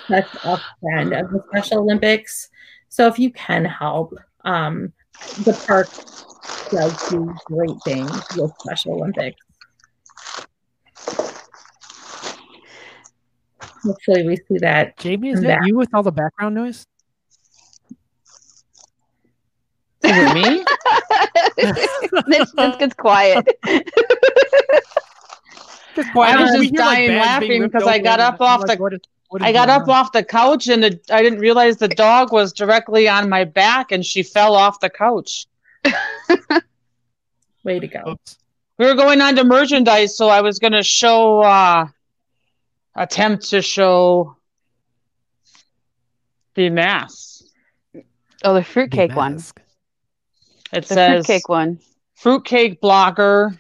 such a friend of the Special Olympics. So if you can help, um, the park does do great things with Special Olympics. Hopefully, we see that. Jamie, is I'm that you with all the background noise? Is it me? this just gets quiet. Just quiet. I was just hear, like, dying laughing because I got up off like, the- what is- what is I got up off the couch and the, I didn't realize the dog was directly on my back and she fell off the couch. Way to go. Oops. We were going on to merchandise, so I was going to show, uh, attempt to show the mask. Oh, the The fruitcake one. mask. It The says fruitcake one. fruitcake blocker.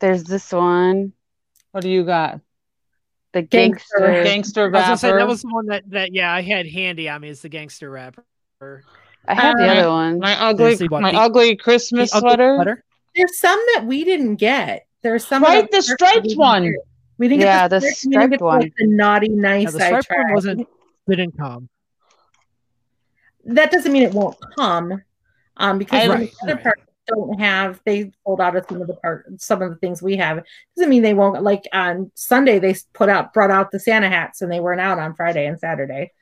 There's this one. What do you got? The Gangster. gangster. Gangster I was gonna say rapper. that was the one that that yeah I had handy on me is the gangster rapper. I have the Uh, other one. my ugly, what my the- ugly Christmas The ugly sweater. There's some that we didn't get. There's some Right, the striped one. get. We didn't Yeah, get the the, striped, we didn't get striped one. The, the naughty Yeah, nice the striped one wasn't didn't come. That doesn't mean it won't come, um, because I- the other right. parts don't have. They pulled out of some of the part, some of the things we have. Doesn't mean they won't. Like on Sunday, they put out brought out the Santa hats, and they weren't out on Friday and Saturday.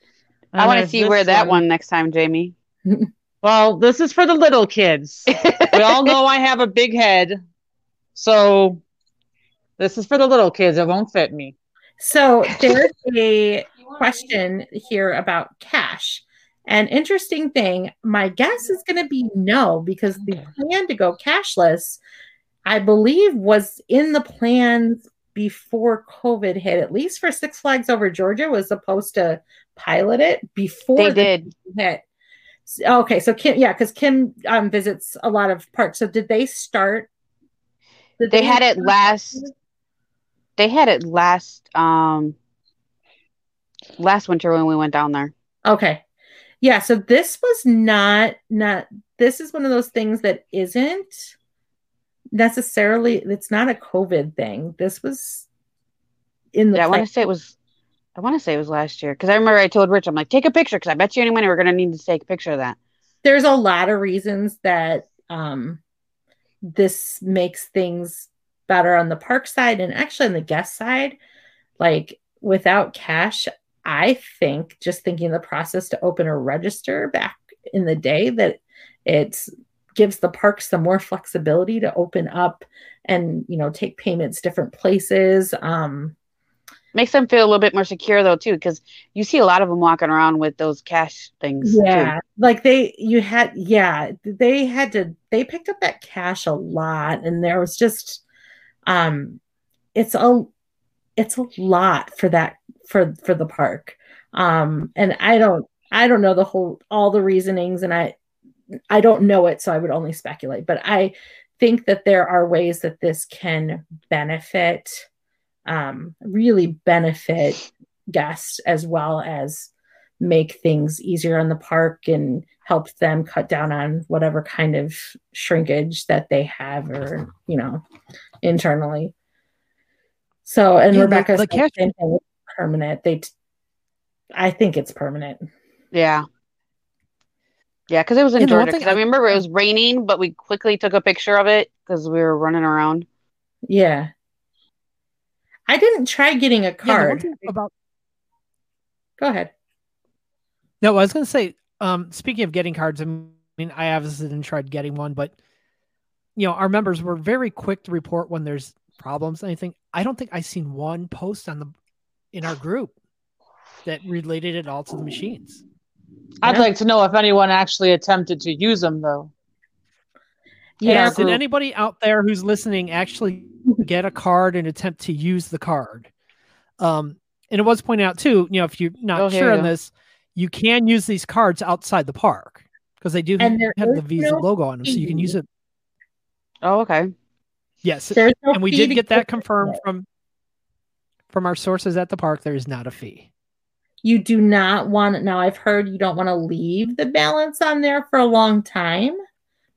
I And want to there's see this where that one next time, Jamie. Well, this is for the little kids. we all know I have a big head, so this is for the little kids. It won't fit me. So there's a question here about cash. An interesting thing, my guess is going to be no, because the plan to go cashless, I believe, was in the plans before COVID hit. At least for Six Flags Over Georgia, was supposed to pilot it before They did. hit. Okay, so Kim, yeah, because Kim um, visits a lot of parks. So did they start? did They had it last. They had it last. Um. Last winter when we went down there. Okay. Yeah, so this was not not this is one of those things that isn't necessarily it's not a COVID thing. This was in the Yeah, I want to say it was. I want to say it was last year because I remember I told Rich, I'm like, take a picture because I bet you any money we're gonna need to take a picture of that. there's a lot of reasons that um this makes things better on the park side and actually on the guest side. Like without cash, I think just thinking the process to open a register back in the day that it gives the parks some more flexibility to open up and you know take payments different places. Um Makes them feel a little bit more secure though too because you see a lot of them walking around with those cash things. yeah like they you had yeah they had to they picked up that cash a lot and there was just um it's a it's a lot for that for for the park. Um and i don't i don't know the whole all the reasonings and i i don't know it so i would only speculate but i think that there are ways that this can benefit um really benefit guests as well as make things easier on the park and help them cut down on whatever kind of shrinkage that they have or you know internally. So and the- rebecca the said cash- same thing, it's permanent they t- i think it's permanent Yeah. Yeah, because it was in You Georgia. thing 'cause I I- remember it was raining, but we quickly took a picture of it because we were running around. yeah i didn't try getting a Yeah, the one card thing about go ahead no, I was gonna say. Um, speaking of getting cards, I mean, I obviously didn't try getting one, but you know, our members were very quick to report when there's problems. Anything. I don't think I've seen one post on the in our group that related it all to the machines. I'd Yeah. like to know if anyone actually attempted to use them, though. yeah Did anybody out there who's listening actually get a card and attempt to use the card? Um, and it was pointed out too, you know, if you're not Oh, sure you on go. this, you can use these cards outside the park because they do And have the Visa no logo on them, so you can use it. Oh, okay. Yes, no and we did get that confirmed from from our sources at the park. There is not a fee. you do not want now i've heard you don't want to leave the balance on there for a long time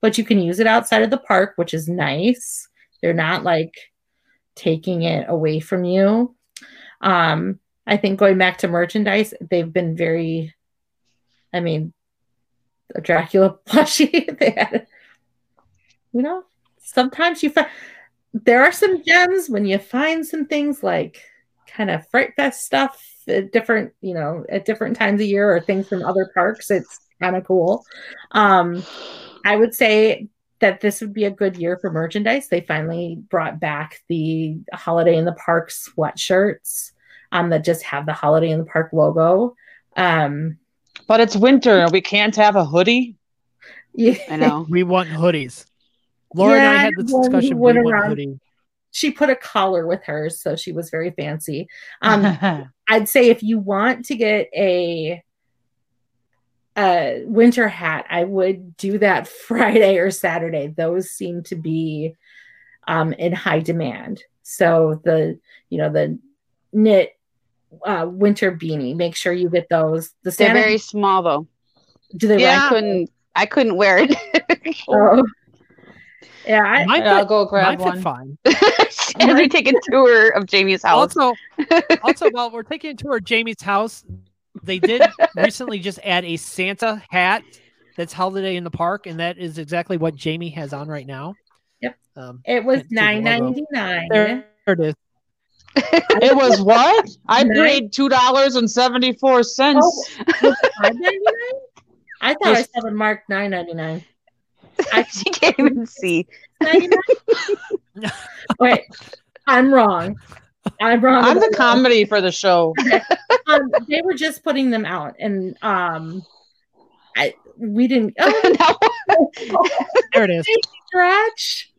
but you can use it outside of the park which is nice they're not like taking it away from you um i think going back to merchandise they've been very i mean a dracula plushie they had you know sometimes you find there are some gems when you find some things like kind of fright fest stuff at different you know at different times of year or things from other parks it's kind of cool um i would say that this would be a good year for merchandise. They finally brought back the Holiday in the Park sweatshirts um, that just have the Holiday in the Park logo. Um, But it's winter. We can't have a hoodie. yeah, I know. We want hoodies. Laura and I had this discussion. We want around- hoodie. She put a collar with hers, so she was very fancy. Um, I'd say if you want to get a a winter hat, I would do that Friday or Saturday. Those seem to be um, in high demand. So the you know the knit uh, winter beanie, make sure you get those. The They're Santa, very small though. do they Yeah. I couldn't. I couldn't wear it. Oh. Yeah, I, Mine Yeah, I'll go grab fit one. fine. As we take a tour of Jamie's house. Also, also, while we're taking a tour of Jamie's house, they did recently just add a Santa hat that's holiday in the park, and that is exactly what Jamie has on right now. Yep. Um, it was Can't see nine ninety nine. there, there it is. it was what? I paid two dollars and seventy four cents. Oh, five ninety nine. I thought I saw the mark nine ninety nine. She can't even see. Wait, I'm wrong. I'm wrong. I'm the comedy for the show. Um, they were just putting them out, and um, I we didn't. Oh, No. There it is. stretch.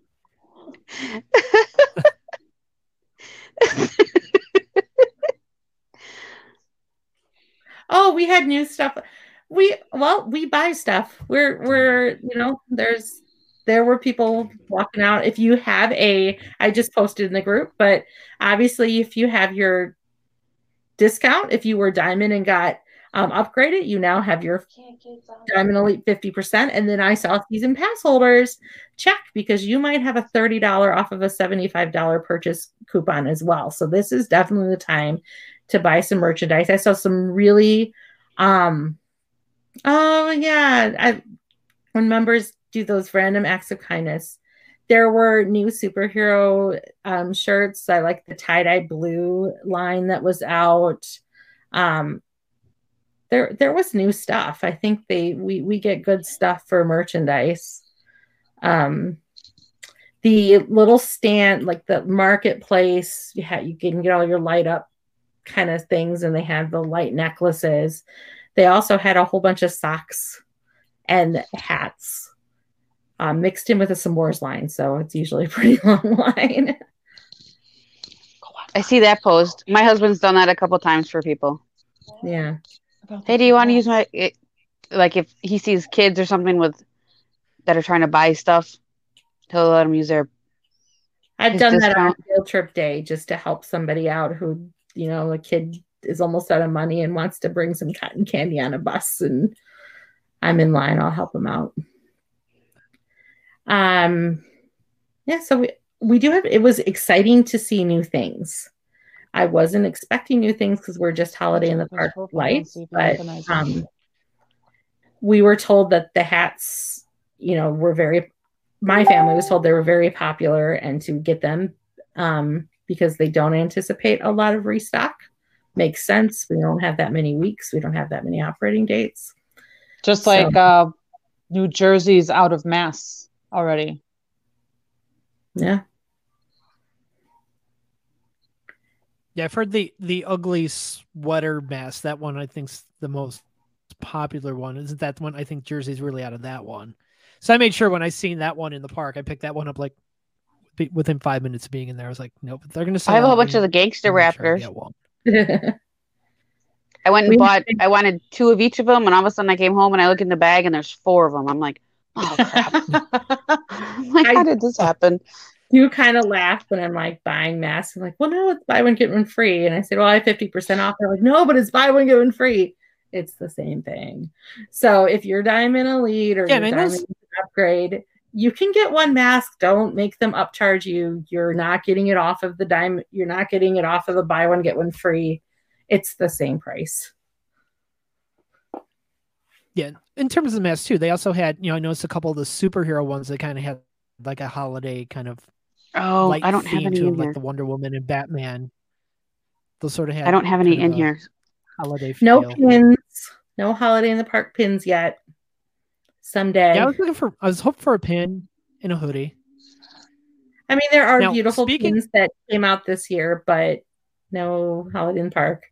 Oh, we had new stuff. We well, we buy stuff. We're we're you know there's there were people walking out. If you have a, I just posted in the group, but obviously if you have your discount, if you were diamond and got um, upgraded, you now have your diamond elite fifty percent. And then I saw season pass holders check because you might have a thirty dollar off of a seventy five dollar purchase coupon as well. So this is definitely the time to buy some merchandise. I saw some really um oh yeah, I when members do those random acts of kindness. There were new superhero um, shirts. I like the tie-dye blue line that was out. Um, there there was new stuff. I think they we we get good stuff for merchandise. Um, the little stand, like the marketplace, you, ha- you can get all your light up kind of things, and they had the light necklaces. They also had a whole bunch of socks and hats um, mixed in with a s'mores line. So it's usually a pretty long line. I see that post. My husband's done that a couple times for people. yeah. Hey, do you want to use my it, like if he sees kids or something with that are trying to buy stuff, he'll let them use their I've His done that on discount. field trip day just to help somebody out who, you know, a kid is almost out of money and wants to bring some cotton candy on a bus and I'm in line, I'll help him out. Um yeah, so we we do have it was exciting to see new things. I wasn't expecting new things because we're just holiday in the park lights, but um we were told that the hats, you know, were very my family was told they were very popular and to get them um, because they don't anticipate a lot of restock makes sense. We don't have that many weeks. We don't have that many operating dates. Just So- like uh, New Jersey's out of mass already. Yeah. Yeah, I've heard the the ugly sweater mask. That one I think's the most popular one. Isn't that the one? I think Jersey's really out of that one. So I made sure when I seen that one in the park, I picked that one up like be- within five minutes of being in there. I was like, nope, they're gonna. I have a whole bunch of the I'm gangster gonna sure I raptors. get one. I went and We- bought. I wanted two of each of them, and all of a sudden I came home and I look in the bag and there's four of them. I'm like, oh crap! I'm like, I- how did this happen? you kind of laugh when I'm like buying masks. I'm like, well, no, it's buy one, get one free. And I said, well, I have 50% off. They're like, no, but it's buy one, get one free. It's the same thing. So if you're Diamond Elite or Yeah, you're and I know s- Diamond Upgrade, you can get one mask. Don't make them upcharge you. You're not getting it off of the dime. You're not getting it off of the buy one, get one free. It's the same price. Yeah, in terms of the masks too, they also had you know I noticed a couple of the superhero ones that kind of had like a holiday kind of Oh, light I don't have any to them, like the Wonder Woman and Batman. Those sort of had. I don't have any in here. Holiday No feel. pins. No holiday in the park pins yet. Someday. Yeah, I was looking for. I was hoping for a pin. in a hoodie. I mean, there are Now, beautiful speaking- things that came out this year, but no Holiday Park.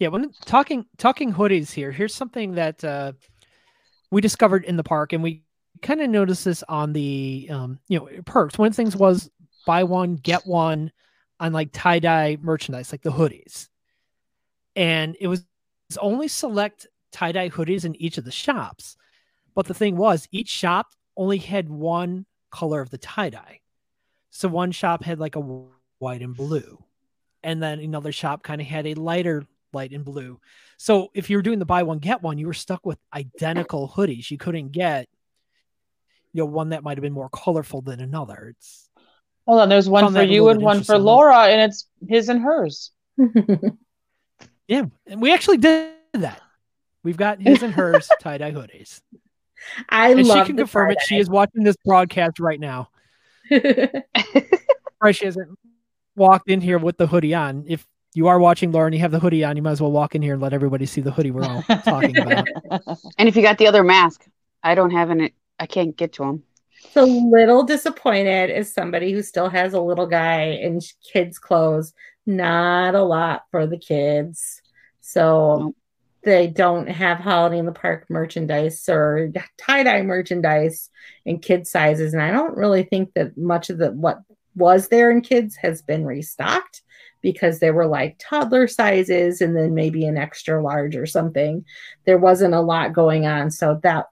Yeah, when talking talking hoodies here, here's something that uh, we discovered in the park, and we kind of noticed this on the um, you know perks. One of the things was buy one get one on like tie dye merchandise, like the hoodies, and it was only select tie dye hoodies in each of the shops. But the thing was, each shop only had one color of the tie dye. So one shop had like a white and blue, and then another shop kind of had a lighter light and blue. So if you were doing the buy one get one, you were stuck with identical hoodies. You couldn't get you know one that might have been more colorful than another. It's Hold on, there's one for you and one for. Laura, and it's his and hers. yeah, and we actually did that. We've got his and hers tie dye hoodies, I and she love can the confirm it. She is watching this broadcast right now. tie-dye. She hasn't walked in here with the hoodie on. If you are watching, Laura, and you have the hoodie on, you might as well walk in here and let everybody see the hoodie we're all talking about. And if you got the other mask, I don't have any. I can't get to them. so little disappointed as somebody who still has a little guy in kids' clothes. Not a lot for the kids. So Nope. They don't have Holiday in the Park merchandise or tie dye merchandise in kid sizes. And I don't really think that much of the what was there in kids has been restocked because they were like toddler sizes and then maybe an extra large or something. There wasn't a lot going on. So that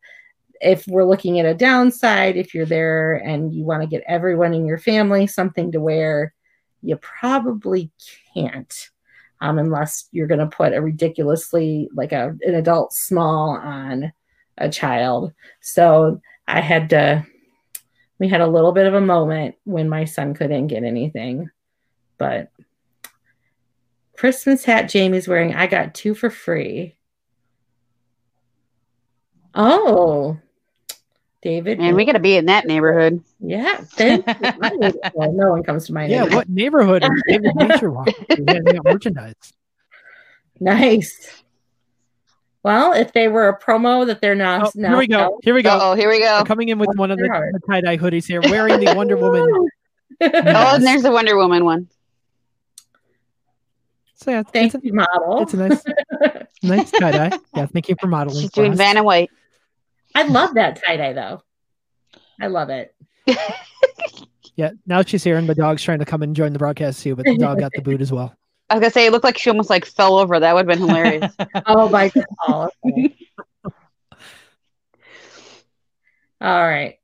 if we're looking at a downside, if you're there and you want to get everyone in your family something to wear, you probably can't. Um, unless you're going to put a ridiculously like a an adult small on a child. So I had to. We had a little bit of a moment when my son couldn't get anything, but Christmas hat Jamie's wearing. I got two for free. Oh, David. Man, we got to be in that neighborhood. yeah. well, no one comes to my Yeah, what neighborhood is David Nature walking through handing merchandise? Nice. Well, if they were a promo that they're not. Oh, now here we go. Here we go. Oh, here we go. We're coming in with one of the, Hard. tie dye hoodies here, wearing the Wonder Woman. Oh, and there's the Wonder Woman one. So yeah, it's, Thank it's, a, you, model. it's a nice, nice tie dye. Yeah, thank you for modeling. She's for doing us. Vanna White. I love that tie dye though. I love it. Yeah, now she's here, and the dog's trying to come and join the broadcast too, but the dog got the boot as well. I was gonna say it looked like she almost like fell over. That would have been hilarious. Oh my god. Okay. All right.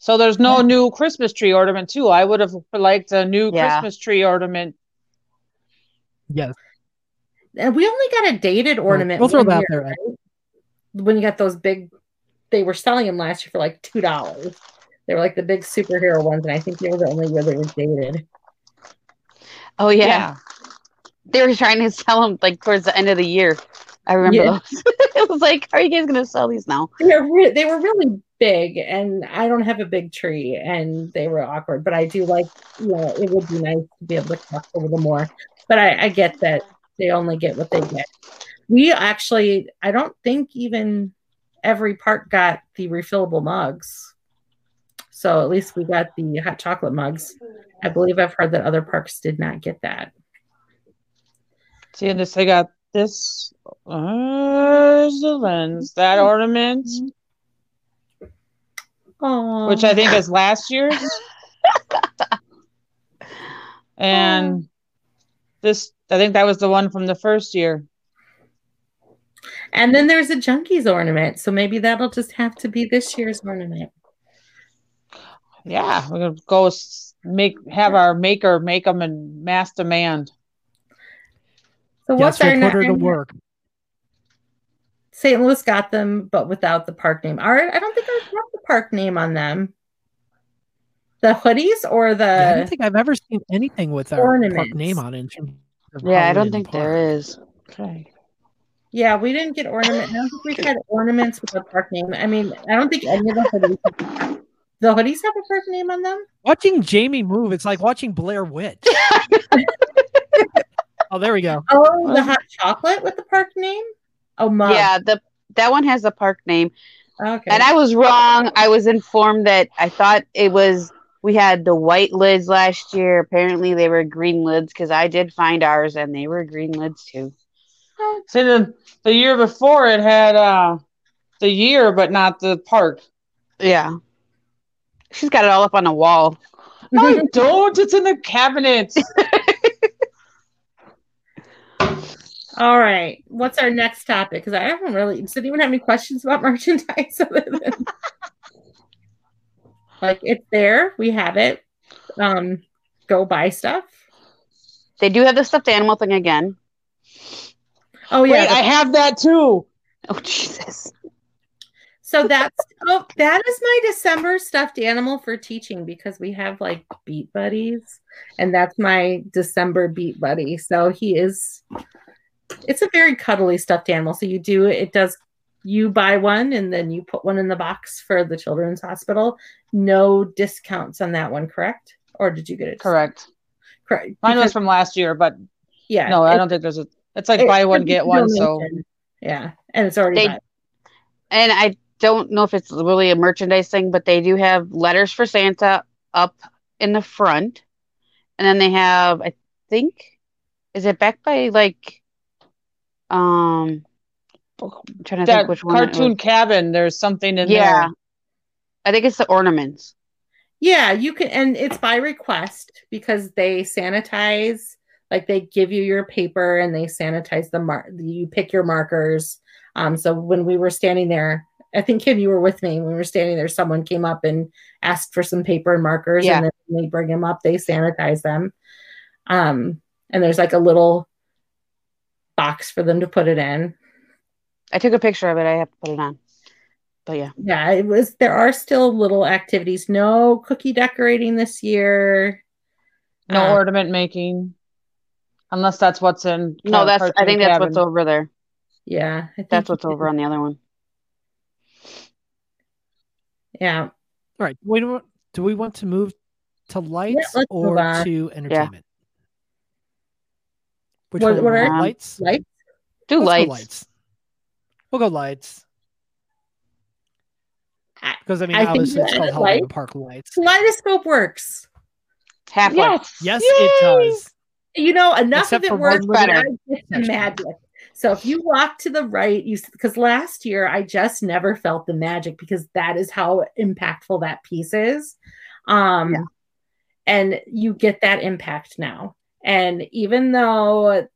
So there's no new Christmas tree ornament too. I would have liked a new Yeah. Christmas tree ornament. Yes, And we only got a dated ornament. we'll throw one that out there. right? When you got those big, they were selling them last year for like two dollars. They were like the big superhero ones, and I think they were the only year they were dated. Oh yeah. they were trying to sell them like towards the end of the year. I remember Yeah. those. it was like, are you guys gonna sell these now? They were re- they were really big, and I don't have a big tree, and they were awkward. But I do like, you know, it would be nice to be able to cross over them more. But I, I get that they only get what they get. We actually, I don't think even every park got the refillable mugs. So at least we got the hot chocolate mugs. I believe I've heard that other parks did not get that. See, and this I got this. Uh, the lens that ornament, Oh, which I think is last year's, and this I think that was the one from the first year. And then there's a junkies ornament, so maybe that'll just have to be this year's ornament. Yeah, we're gonna go make have our maker make them in mass demand. So yes, what's our we'll put her to work. St. Louis got them, but without the park name. Our, I don't think I have the park name on them. The hoodies or the Yeah, I don't think I've ever seen anything with our park name on it. In terms Yeah, I don't think park. there is. Okay. Yeah, we didn't get ornament. I don't think we had ornaments with a park name. I mean, I don't think any of the hoodies. The hoodies have a park name on them. Watching Jamie move, it's like watching Blair Witch. oh, there we go. Oh, the hot chocolate with the park name. Oh, mug. Yeah, the that one has a park name. Okay. And I was wrong. I was informed that I thought it was we had the white lids last year. Apparently they were green lids because I did find ours and they were green lids too. See the the year before it had uh the year but not the park. Yeah. She's got it all up on the wall. No, I don't. It's in the cabinet. All right. What's our next topic? Because I haven't really. Does anyone have any questions about merchandise other than like it's there? We have it. Um, go buy stuff. They do have the stuffed animal thing again. Oh yeah. Wait, I have that too. Oh Jesus. So that's oh that is my December stuffed animal for teaching because we have like beat buddies, and that's my December beat buddy. So he is. It's a very cuddly stuffed animal. So you do it does. You buy one and then you put one in the box for the children's hospital. No discounts on that one, correct? Or did you get it? Correct. Correct. Mine was from last year, but yeah. no, I don't think there's a. It's like it- buy one get one. So yeah, and it's already They- bought. And I don't know if it's really a merchandise thing, but they do have letters for Santa up in the front. And then they have, I think, is it back by like um I'm trying to that think which one. cartoon cabin, there's something in there. Yeah. there. I think it's the ornaments. Yeah, you can, and it's by request because they sanitize. Like they give you your paper and they sanitize the mark. You pick your markers. Um, so when we were standing there, I think Kim, you were with me when we were standing there. Someone came up and asked for some paper and markers, Yeah. and then when they bring them up. They sanitize them. Um, and there's like a little box for them to put it in. I took a picture of it. I have to put it on. But yeah. yeah it was there are still little activities no cookie decorating this year No Um, ornament making, unless that's what's in. No, that's I Cartoon think that's Cabin. what's over there. yeah I think That's what's over on the other one. yeah All right. We don't, do we want to move to lights let's or to entertainment? Which What- one? what we are- want? lights? Do Let's go lights. lights. We'll go lights. Because I mean, I think obviously it's called Halloween lights- Park Lights. kaleidoscope works Half light. Yes, Yay! it does. You know enough Except of it works better the magic. So if you walk to the right you because last year i just never felt the magic because that is how impactful that piece is. Um Yeah. and you get that impact now. And even though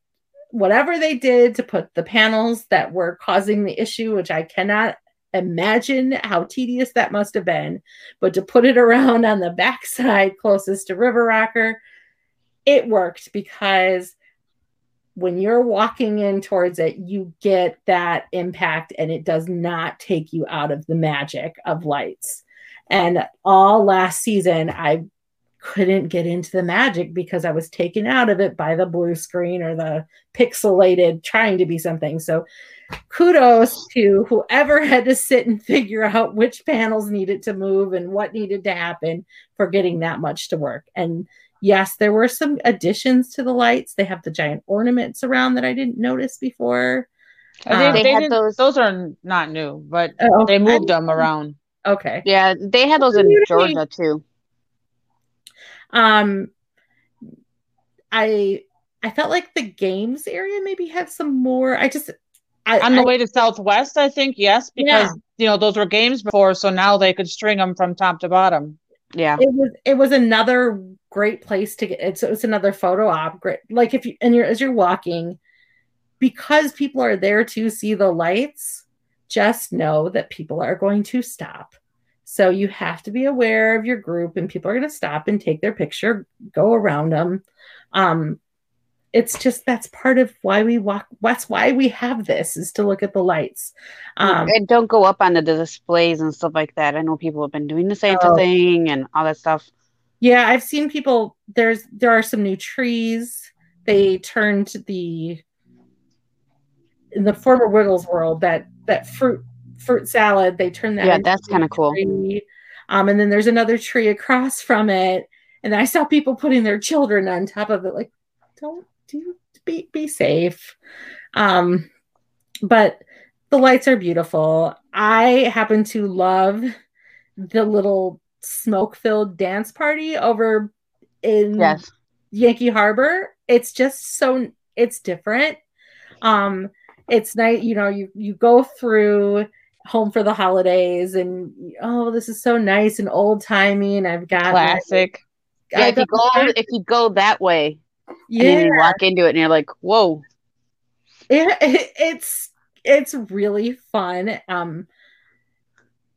whatever they did to put the panels that were causing the issue which i cannot imagine how tedious that must have been but to put it around on the backside closest to river rocker it worked because when you're walking in towards it, you get that impact and it does not take you out of the magic of lights. And all last season, I couldn't get into the magic because I was taken out of it by the blue screen or the pixelated trying to be something. So kudos to whoever had to sit and figure out which panels needed to move and what needed to happen for getting that much to work. And yes, there were some additions to the lights. They have the giant ornaments around that I didn't notice before. I Um, think They they had those- those are not new, but Oh, they moved them around. Okay. Yeah, they had those in Georgia too. Um I I felt like the games area maybe had some more. I just I, On the I- way to Southwest, I think yes, because Yeah. you know those were games before, so now they could string them from top to bottom. Yeah. it was it was another great place to get it's it's another photo op great like if you and you're as you're walking because people are there to see the lights just know that people are going to stop so you have to be aware of your group and people are going to stop and take their picture go around them um it's just that's part of why we walk that's why we have this is to look at the lights um and don't go up on the displays and stuff like that. I know people have been doing the Santa Oh. thing and all that stuff. Yeah, I've seen people. There's there are some new trees. They turned the in the former Wiggles world that that fruit fruit salad. They turned that. Yeah, that's kinda cool. Um, and then there's another tree across from it, and I saw people putting their children on top of it. Like, don't do be be safe. Um, but the lights are beautiful. I happen to love the little smoke filled dance party over in Yes. Yankee Harbor. It's just so it's different. Um it's nice, you know, you you go through home for the holidays and oh this is so nice and old timey and I've got like, Classic. Yeah, I've if you go if you go that way and yeah, you walk into it and you're like, whoa. it, it- it's it's really fun. Um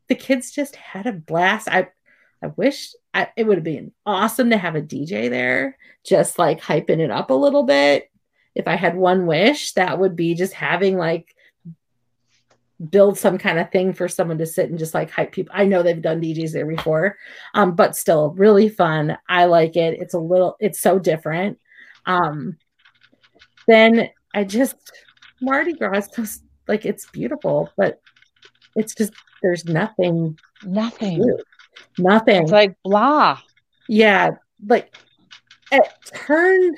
the kids just had a blast. I I wish I, it would have been awesome to have a DJ there, just like hyping it up a little bit. If I had one wish, that would be just having like build some kind of thing for someone to sit and just like hype people. I know they've done DJs there before, um, but still really fun. I like it. It's a little, it's so different. Um, then I just Mardi Gras just like it's beautiful, but it's just there's nothing, Nothing. do. Nothing. It's like blah. Yeah, like it turned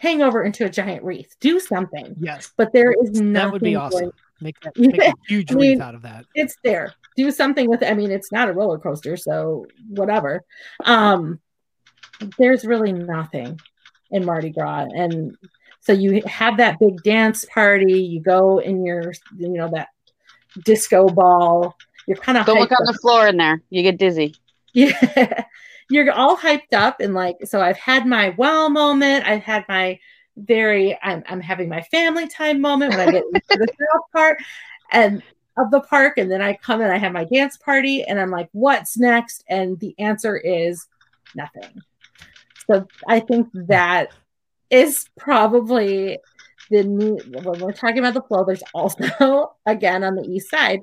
hangover into a giant wreath. Do something. Yes, But there is nothing. that would be going- awesome. Make that make Yeah, a huge I mean- wreath out of that. It's there. Do something with it. I mean, it's not a roller coaster, so whatever. Um, there's really nothing in Mardi Gras, and so you have that big dance party. You go in your, you know, that disco ball. You're kind of Don't look on the floor in there. You get dizzy. yeah. You're all hyped up and like so i've had my wow moment. I've had my very i'm, I'm having my family time moment when i get into the south part and of the park and then i come and i have my dance party and i'm like what's next? And the answer is nothing. So i think that is probably the new when we're talking about the flow there's also again on the east side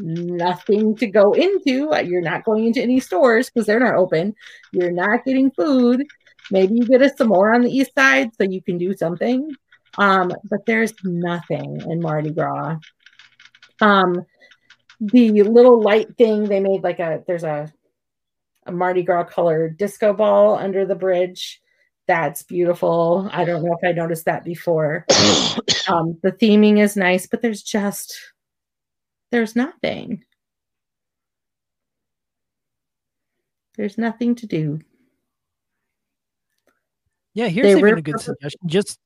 nothing to go into. You're not going into any stores because they're not open. You're not getting food. Maybe you get us some more on the east side so you can do something. Um, but there's nothing in Mardi Gras. Um, the little light thing they made like a there's a a Mardi Gras colored disco ball under the bridge. That's beautiful. I don't know if I noticed that before. um, the theming is nice, but there's just there's nothing. There's nothing to do. Yeah, here's They even were a good perfect- suggestion. Just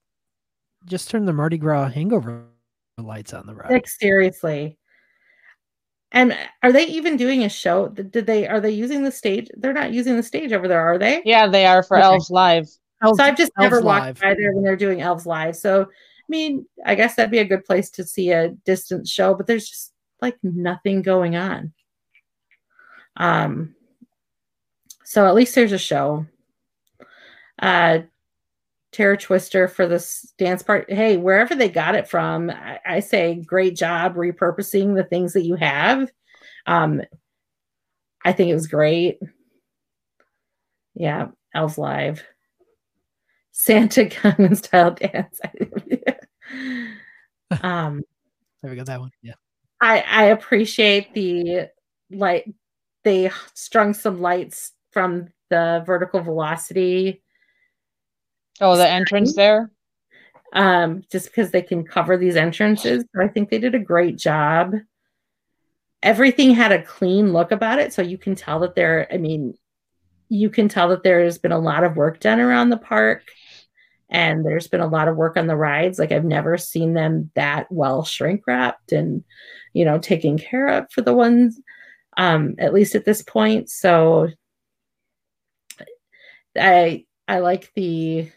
just turn the Mardi Gras hangover lights on the ride. Like seriously. And are they even doing a show? Did did they are they using the stage? They're not using the stage over there, are they? Yeah, they are for Okay. Elves Live. Elves- So I've just never Elves walked Live. by there when they're doing Elves Live. So I mean, I guess that'd be a good place to see a distance show, but there's just like nothing going on. Um so at least there's a show. Uh Terror Twister for this dance part. Hey, wherever they got it from, I, I say great job repurposing the things that you have. Um I think it was great. Yeah, Elves Live. Santa Gangnam style dance. um, There we go. That one. Yeah. I I appreciate the light. They strung some lights from the vertical velocity, Oh, the entrance there. um, just because they can cover these entrances. I think they did a great job. Everything had a clean look about it, so you can tell that there. I mean, you can tell that there has been a lot of work done around the park and there's been a lot of work on the rides like i've never seen them that well shrink wrapped and you know taken care of for the ones um at least at this point. So i i like the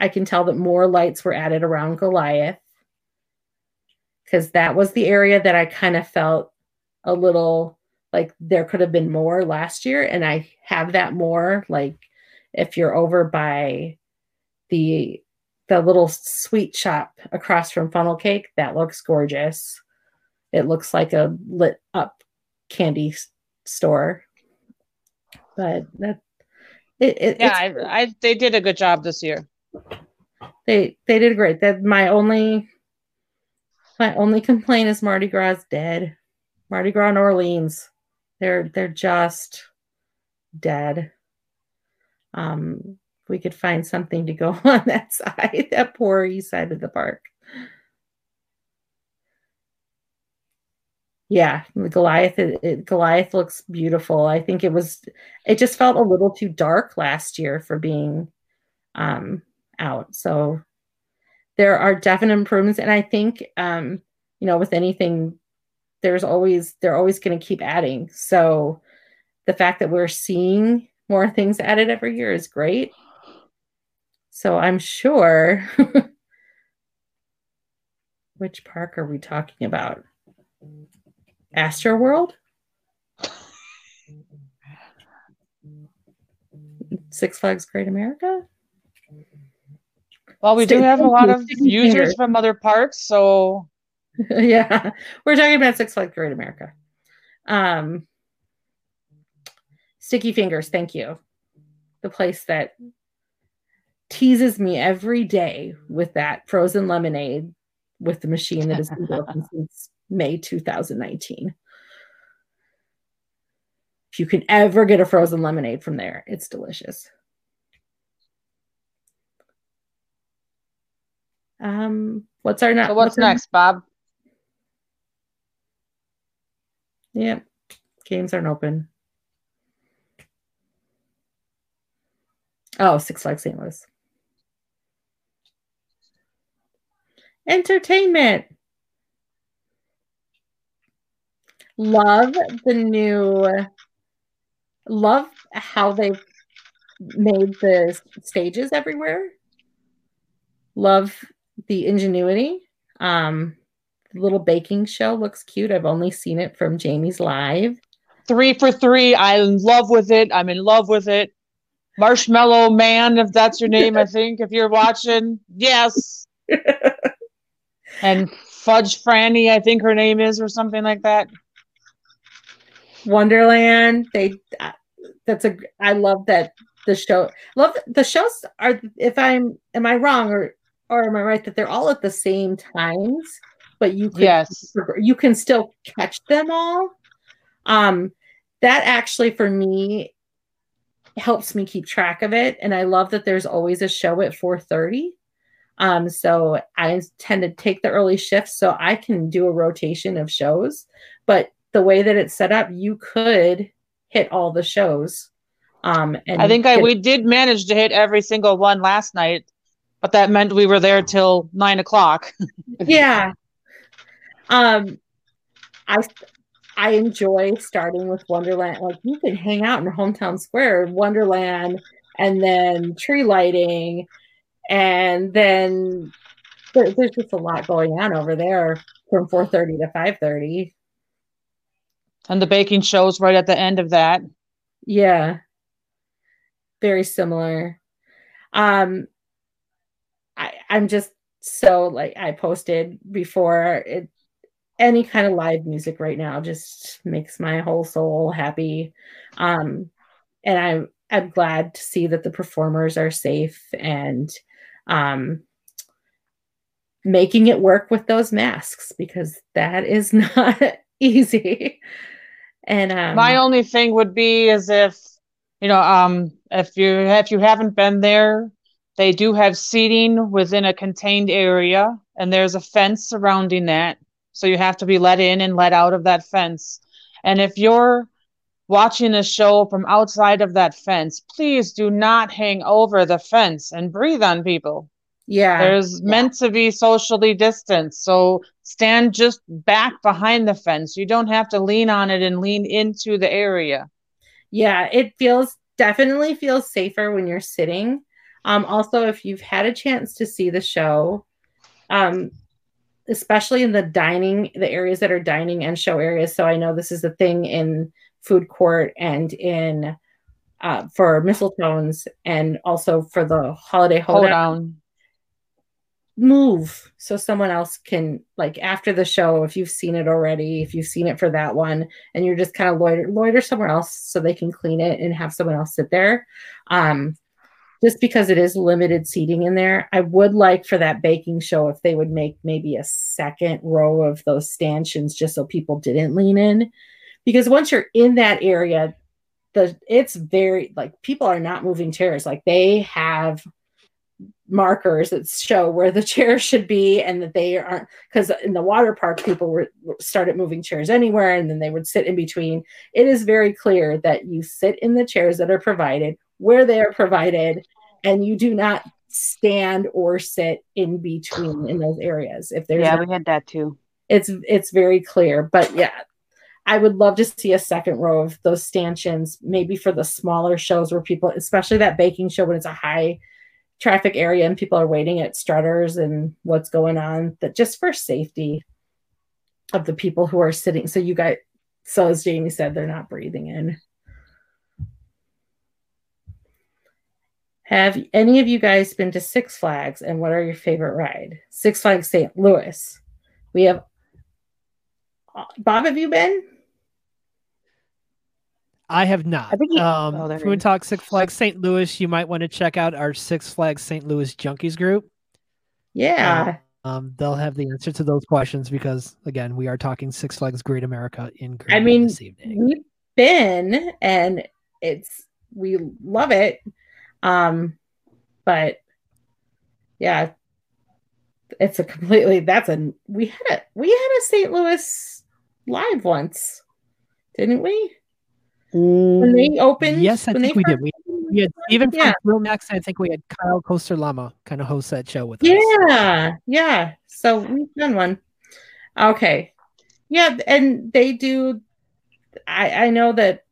i can tell that more lights were added around goliath because that was the area that i kind of felt a little like there could have been more last year. And i have that more like if you're over by the the little sweet shop across from funnel cake that looks gorgeous it looks like a lit up candy store. But that it, it Yeah, I, I they did a good job this year. they they did great. That my only my only complaint is mardi gras is dead. Mardi gras and orleans they're they're just dead. Um we could find something to go on that side that poor east side of the park yeah, Goliath it- Goliath looks beautiful. I think it was it just felt a little too dark last year for being um out. So there are definite improvements and I think um you know with anything there's always they're always going to keep adding. So the fact that we're seeing more things added every year is great. So I'm sure which park are we talking about? AstroWorld? Six Flags Great America? Well, we do have a lot of users fingers. from other parks, so yeah, we're talking about Six Flags Great America. Um, Sticky Fingers, thank you. The place that teases me every day with that frozen lemonade with the machine that has been broken since May 2019. If you can ever get a frozen lemonade from there, it's delicious. Um, what's our next? so what's next, Bob? Yep. Games aren't open. Oh, Six Flags St. Louis. Entertainment. Love the new. Love how they've made the stages everywhere. Love the ingenuity. Um, the little baking show looks cute. I've only seen it from Jamie's live. Three for three. I'm in love with it. I'm in love with it. Marshmallow Man, if that's your name, I think. If you're watching, yes. and Fudge Franny, I think her name is, or something like that. Wonderland. They uh, that's a I love that the show love the shows are if I'm am I wrong or or am I right that they're all at the same times, but you can, Yes. you can still catch them all. Um that actually for me helps me keep track of it and I love that there's always a show at 4:30. Um so I tend to take the early shifts so I can do a rotation of shows, but the way that it's set up you could hit all the shows. Um and I think I we did manage to hit every single one last night, but that meant we were there till nine o'clock. yeah um i i enjoy starting with wonderland like you can hang out in hometown square wonderland and then tree lighting and then there, there's just a lot going on over there from 4.30 to 5.30 And the baking show's right at the end of that. yeah. Very similar. Um i i'm just so like i posted before it any kind of live music right now just makes my whole soul happy. Um and i'm i'm glad to see that the performers are safe and um making it work with those masks because that is not easy and um My only thing would be is if you know, um, if you if you haven't been there, they do have seating within a contained area, and there's a fence surrounding that, so you have to be let in and let out of that fence. And if you're watching a show from outside of that fence, please do not hang over the fence and breathe on people. yeah There's meant to be socially distanced. So stand just back behind the fence. You don't have to lean on it and lean into the area. yeah it feels definitely feels safer when you're sitting um also if you've had a chance to see the show um especially in the dining the areas that are dining and show areas so i know this is a thing in food court and in uh, for mistletoes and also for the holiday Hold on. Move so someone else can like after the show if you've seen it already if you've seen it for that one and you're just kind of loiter loiter somewhere else so they can clean it and have someone else sit there. Um just because it is limited seating in there i would like for that baking show if they would make maybe a second row of those stanchions just so people didn't lean in. Because once you're in that area the it's very like people are not moving chairs. Like they have markers that show where the chairs should be and that they aren't because in the water park people were started moving chairs anywhere and then they would sit in between it is very clear that you sit in the chairs that are provided where they are provided and you do not stand or sit in between in those areas if there's yeah, not- we had that too. it's it's very clear but yeah i would love to see a second row of those stanchions maybe for the smaller shows where people especially that baking show when it's a high traffic area and people are waiting at strutters and what's going on that just for safety of the people who are sitting. So you guys so as jamie said they're not breathing in. Have any of you guys been to six flags and what are your favorite ride? Six flags st louis. We have uh, Bob, have you been? I have not. I think you- um, oh, there if it we is. talk Six Flags St. Louis, you might want to check out our Six Flags St. Louis Junkies group. Yeah. Um, they'll have the answer to those questions because, again, we are talking Six Flags Great America in Green I mean, this evening. we've been and it's we love it. Um, but yeah, it's a completely that's a we had a we had a St. Louis live once, didn't we? When Mm, they opened, Yes, I think we did. We, we had Steven Yeah. from Real Max. I think we had Kyle Coaster Llama kind of host that show with us. Yeah, yeah. So we've done one. Okay. Yeah, and they do I I know that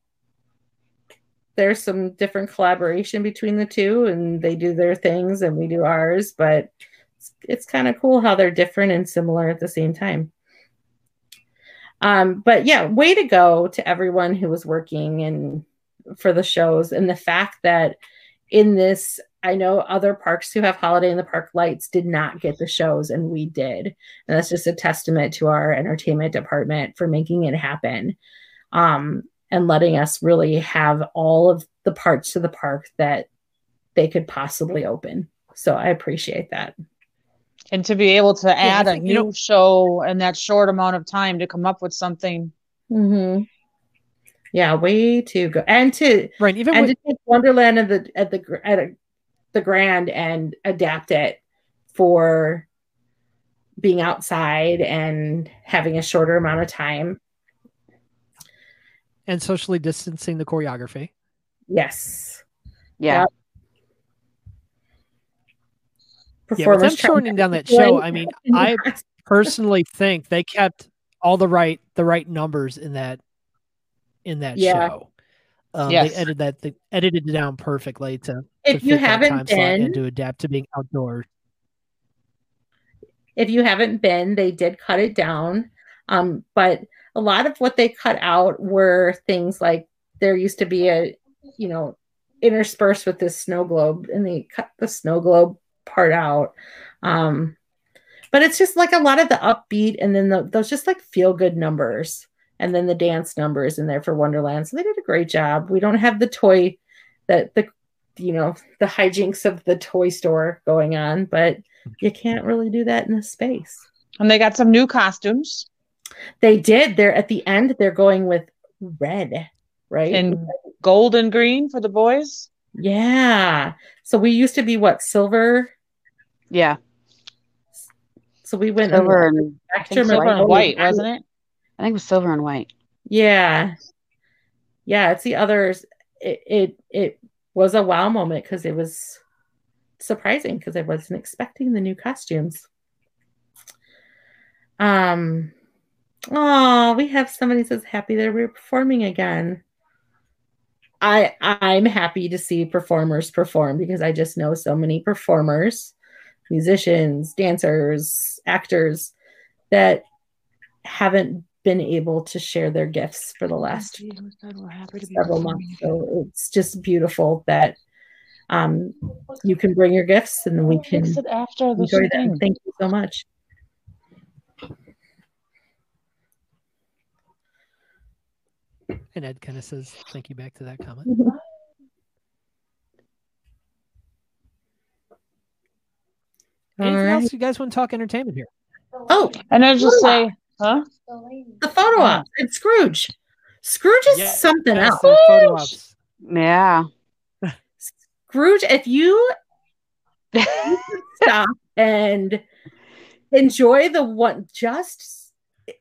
there's some different collaboration between the two and they do their things and we do ours, but it's, it's kind of cool how they're different and similar at the same time. Um, but yeah, way to go to everyone who was working and for the shows and the fact that in this I know other parks who have holiday in the park lights did not get the shows and we did. And that's just a testament to our entertainment department for making it happen. Um, and letting us really have all of the parts to the park that they could possibly open. So I appreciate that. And to be able to add a think, you new know- show in that short amount of time to come up with something. Mm-hmm. Yeah, way too go. And to Right. Even and with, to take Wonderland at the at the at a, the Grand and adapt it for being outside and having a shorter amount of time. and socially distancing the choreography. Yes, yeah. Yeah, Performers trying shortening down that show, I mean, I personally think they kept all the right the right numbers in that in that Yeah. show. Um, Yes. They edited that they edited it down perfectly to, to if you haven't time slot and been, to adapt to being outdoors. if you haven't been, they did cut it down. Um, but a lot of what they cut out were things like there used to be a, you know, interspersed with this snow globe, and they cut the snow globe part out. Um, but it's just like a lot of the upbeat, and then the, those just like feel good numbers, and then the dance numbers in there for Wonderland. So they did a great job. We don't have the toy that the you know the hijinks of the toy store going on, but you can't really do that in this space. And they got some new costumes They did. They're at the end. They're going with red, right? and gold and green for the boys. yeah. So we used to be what silver. Yeah. So we went over and think spectrum Silver and white, gold. wasn't it? I think it was silver and white. Yeah, yeah. It's the others. It it, it was a wow moment because it was surprising because I wasn't expecting the new costumes. Um. Oh, we have somebody says happy that we're performing again. I I'm happy to see performers perform because I just know so many performers, musicians, dancers, actors that haven't been able to share their gifts for the last several months. So it's just beautiful that um, you can bring your gifts and we can after the enjoy them. Thank you so much. And Ed kind of says thank you back to that comment. All Anything right. else you guys want to talk entertainment here? Oh, And I just say, huh? the photo op. It's Scrooge. Scrooge is Yeah, something else. photo ops. Yeah. Scrooge, if you you stop and enjoy the one just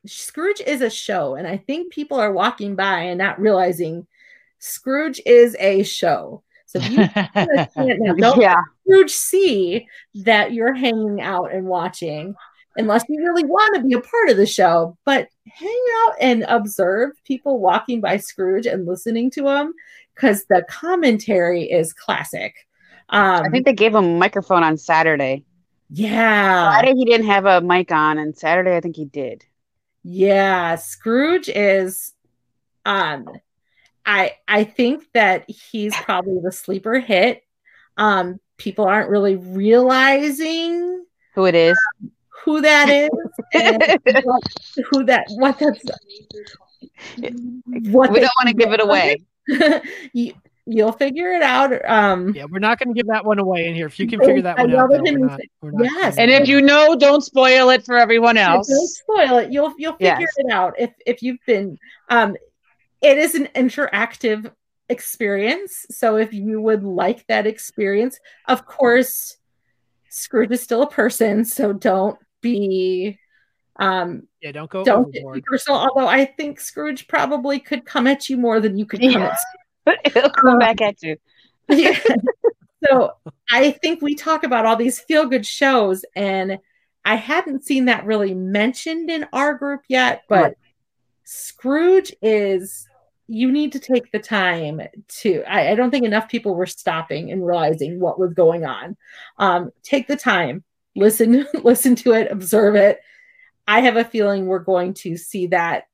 Scrooge is a show, and I think people are walking by and not realizing Scrooge is a show. So you now, don't yeah. Scrooge see that you're hanging out and watching, unless you really want to be a part of the show. But hang out and observe people walking by Scrooge and listening to him because the commentary is classic. Um, I think they gave him a microphone on Saturday. yeah, Friday he didn't have a mic on, and Saturday I think he did. yeah. Scrooge is, um, I I think that he's probably the sleeper hit. Um, people aren't really realizing Who it is? who that is and what, who that what that's what we don't want to give it away. you, you'll figure it out. Um, Yeah, we're not going to give that one away in here. If you can figure that I one out, it we're not, we're not yes. and if you know, don't spoil it for everyone else. Don't spoil it. You'll you'll figure Yes. it out if if you've been. Um, it is an interactive experience. So if you would like that experience, of course, Scrooge is still a person. So don't be. Um, yeah, don't go don't get personal. Although I think Scrooge probably could come at you more than you could come Yeah. at It'll come Um, back at you. yeah. so I think we talk about all these feel good shows, and I hadn't seen that really mentioned in our group yet. But Right. Scrooge is, you need to take the time to, I, I don't think enough people were stopping and realizing what was going on. Um, take the time, listen, listen to it, observe it. I have a feeling we're going to see that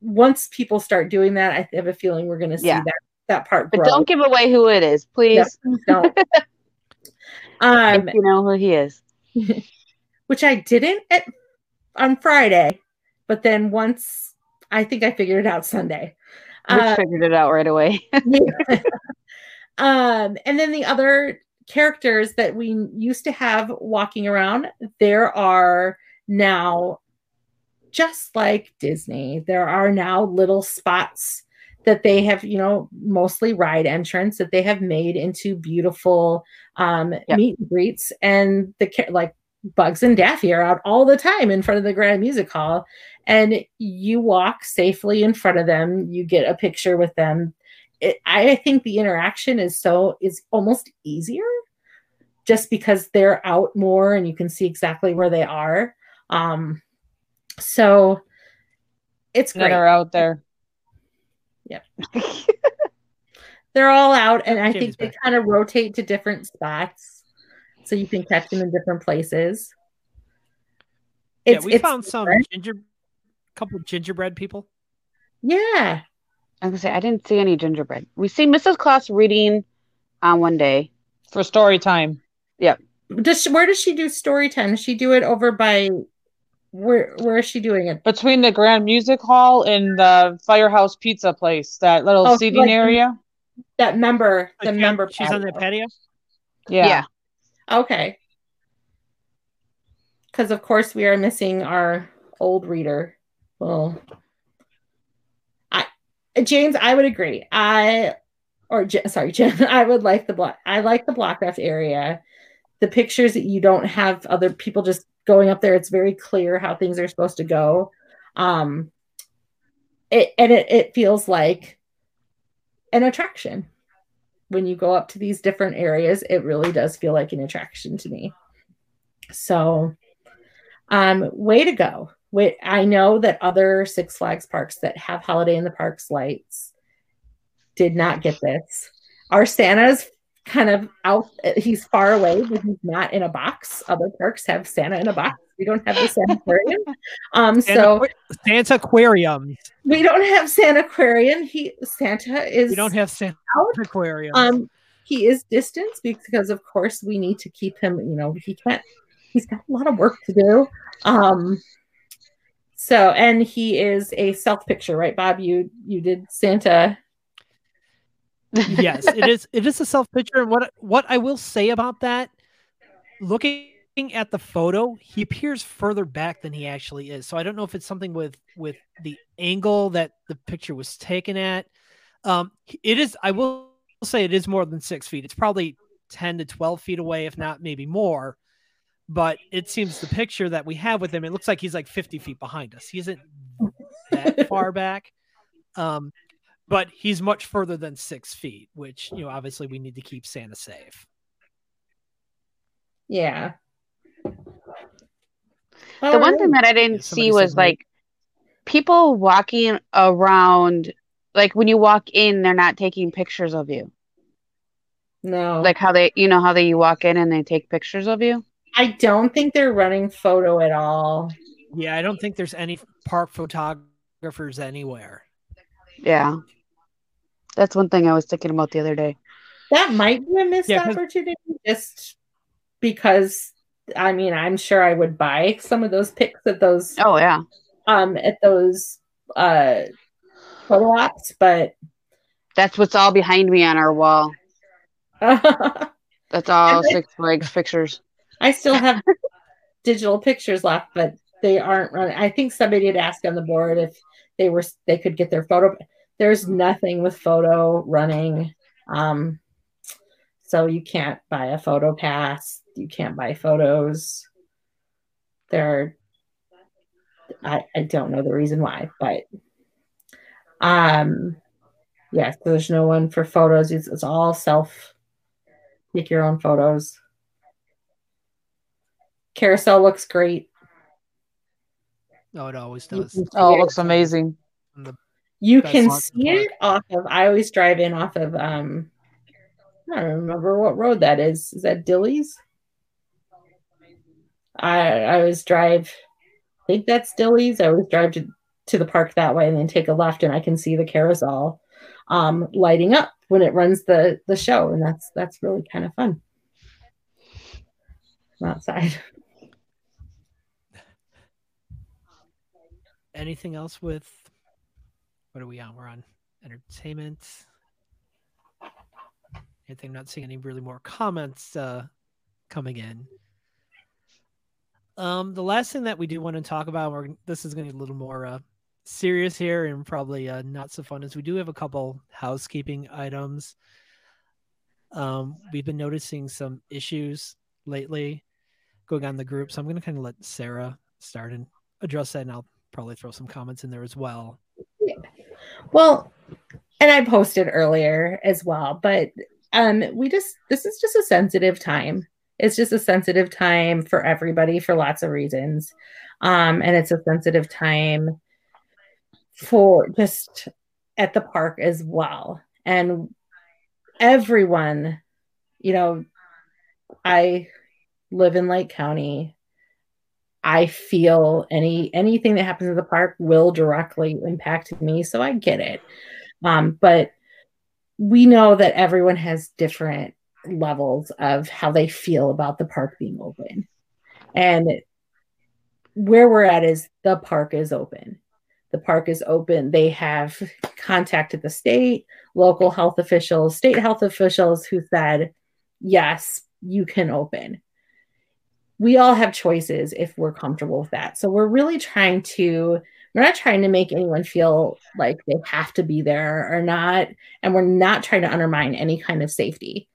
once people start doing that. I have a feeling we're going to see Yeah. that that part But grow. don't give away who it is, please. Please don't. um, if you know who he is. which I didn't at, on Friday, but then once I think I figured it out Sunday. Rich Uh, figured it out right away. um, and then the other characters that we used to have walking around, there are now just like Disney. There are now little spots that they have, you know, mostly ride entrance that they have made into beautiful um, Yep. meet and greets, and the like Bugs and Daffy are out all the time in front of the Grand Music Hall, and you walk safely in front of them. You get a picture with them. It, I think the interaction is so is almost easier, just because they're out more and you can see exactly where they are. Um, so it's great. are out there. Yep. They're all out, and I think they kind of rotate to different spots, so you can catch them in different places. yeah, we it's found some ginger, couple gingerbread people. Yeah, I was gonna say I didn't see any gingerbread. We see Mrs. Claus reading on one day. for story time. does she, where does she do story time? Does she do it over by where? Where is she doing it? Between the Grand Music Hall and the Firehouse Pizza place, that little Oh, seating like- area. That member, the Like, she- member. She's on the patio. patio. Yeah. Okay. Because of course we are missing our old reader. Well, I James, I would agree. I or sorry, Jim, I would like the block. I like the block blockcraft area. The pictures that you don't have other people just going up there. It's very clear how things are supposed to go. Um, it and it it feels like an attraction when you go up to these different areas, it really does feel like an attraction to me. So, um, way to go. Wait, I know that other Six Flags parks that have Holiday in the Parks lights did not get this. Our Santa's kind of out, he's far away, but he's not in a box. Other parks have Santa in a box. We don't have the Santa Aquarium. Um, Santa, so Santa Aquarium. we don't have Santa Aquarium. He Santa is We don't have Santa out. Aquarium. Um, he is distanced because, of course, we need to keep him. You know, he can't. He's got a lot of work to do. Um, so, and he is a self picture, right, Bob? You you did Santa. yes, it is. It is a self picture, and what what I will say about that, looking at the photo, he appears further back than he actually is. So I don't know if it's something with with the angle that the picture was taken at. Um, it is. I will say it is more than six feet. It's probably 10 to 12 feet away, if not maybe more. But it seems the picture that we have with him, it looks like he's like 50 feet behind us. He isn't that far back. Um, but he's much further than six feet, which, you know, obviously we need to keep Santa safe. Yeah. The one thing that I didn't somebody see was said no. like people walking around. Like when you walk in, they're not taking pictures of you. no, Like how they, you know, how they you walk in and they take pictures of you. I don't think they're running photo at all. Yeah, I don't think there's any park photographers anywhere. Yeah, that's one thing I was thinking about the other day. That might be a missed Yeah, 'cause- opportunity just because I mean, I'm sure I would buy some of those pics at those Oh yeah, um at those uh photo ops, but that's what's all behind me on our wall. That's all Six Flags pictures. Still have digital pictures left, but they aren't running. I think somebody had asked on the board if they were they could get their photo. There's nothing with photo running. Um so you can't buy a photo pass. You can't buy photos. There I, I don't know the reason why, but um yes, there's no one for photos. It's, it's all self take your own photos. Carousel looks great. Oh, it always does. Oh, it it. looks amazing. You can see it off of. I always drive in off of. Um, I don't remember what road that is. Is that Dilly's? I I always drive. I think that's Dilly's. I always drive to to the park that way and then take a left, and I can see the carousel um, lighting up when it runs the the show, and that's that's really kind of fun. From outside. Anything else with what are we on? We're on entertainment. Anything not seeing any really more comments uh coming in. Um the last thing that we do want to talk about, we're this is gonna be a little more uh serious here and probably uh not so fun is we do have a couple housekeeping items. Um we've been noticing some issues lately going on the group. So I'm gonna kind of let Sarah start and address that and I'll probably throw some comments in there as well. Yeah. Well, and I posted earlier as well, but um we just this is just a sensitive time. It's just a sensitive time for everybody for lots of reasons. Um and it's a sensitive time for just at the park as well. And everyone, you know, I live in Lake County. I feel any anything that happens at the park will directly impact me, so I get it. Um, but we know that everyone has different levels of how they feel about the park being open, and where we're at is the park is open. The park is open. They have contacted the state, local health officials, state health officials who said, yes, you can open we all have choices if we're comfortable with that. So we're really trying to we're not trying to make anyone feel like they have to be there or not and we're not trying to undermine any kind of safety.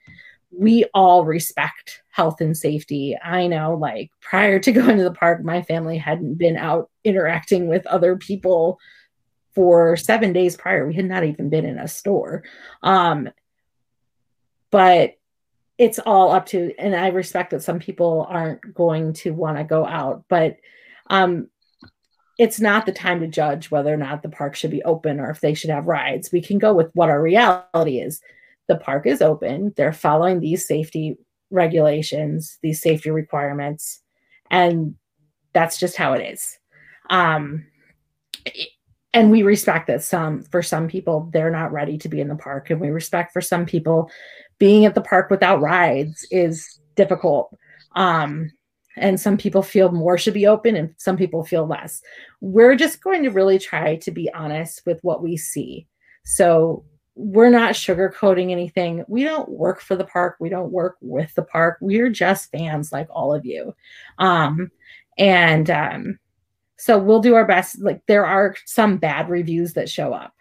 We all respect health and safety. I know like prior to going to the park my family hadn't been out interacting with other people for 7 days prior. We had not even been in a store. Um but it's all up to and i respect that some people aren't going to want to go out but um it's not the time to judge whether or not the park should be open or if they should have rides. We can go with what our reality is. The park is open. They're following these safety regulations these safety requirements and that's just how it is. Um and we respect that some for some people they're not ready to be in the park and we respect for some people being at the park without rides is difficult. Um, and some people feel more should be open and some people feel less. We're just going to really try to be honest with what we see. So we're not sugarcoating anything. We don't work for the park. We don't work with the park. We're just fans like all of you. Um, and um, so we'll do our best. Like there are some bad reviews that show up.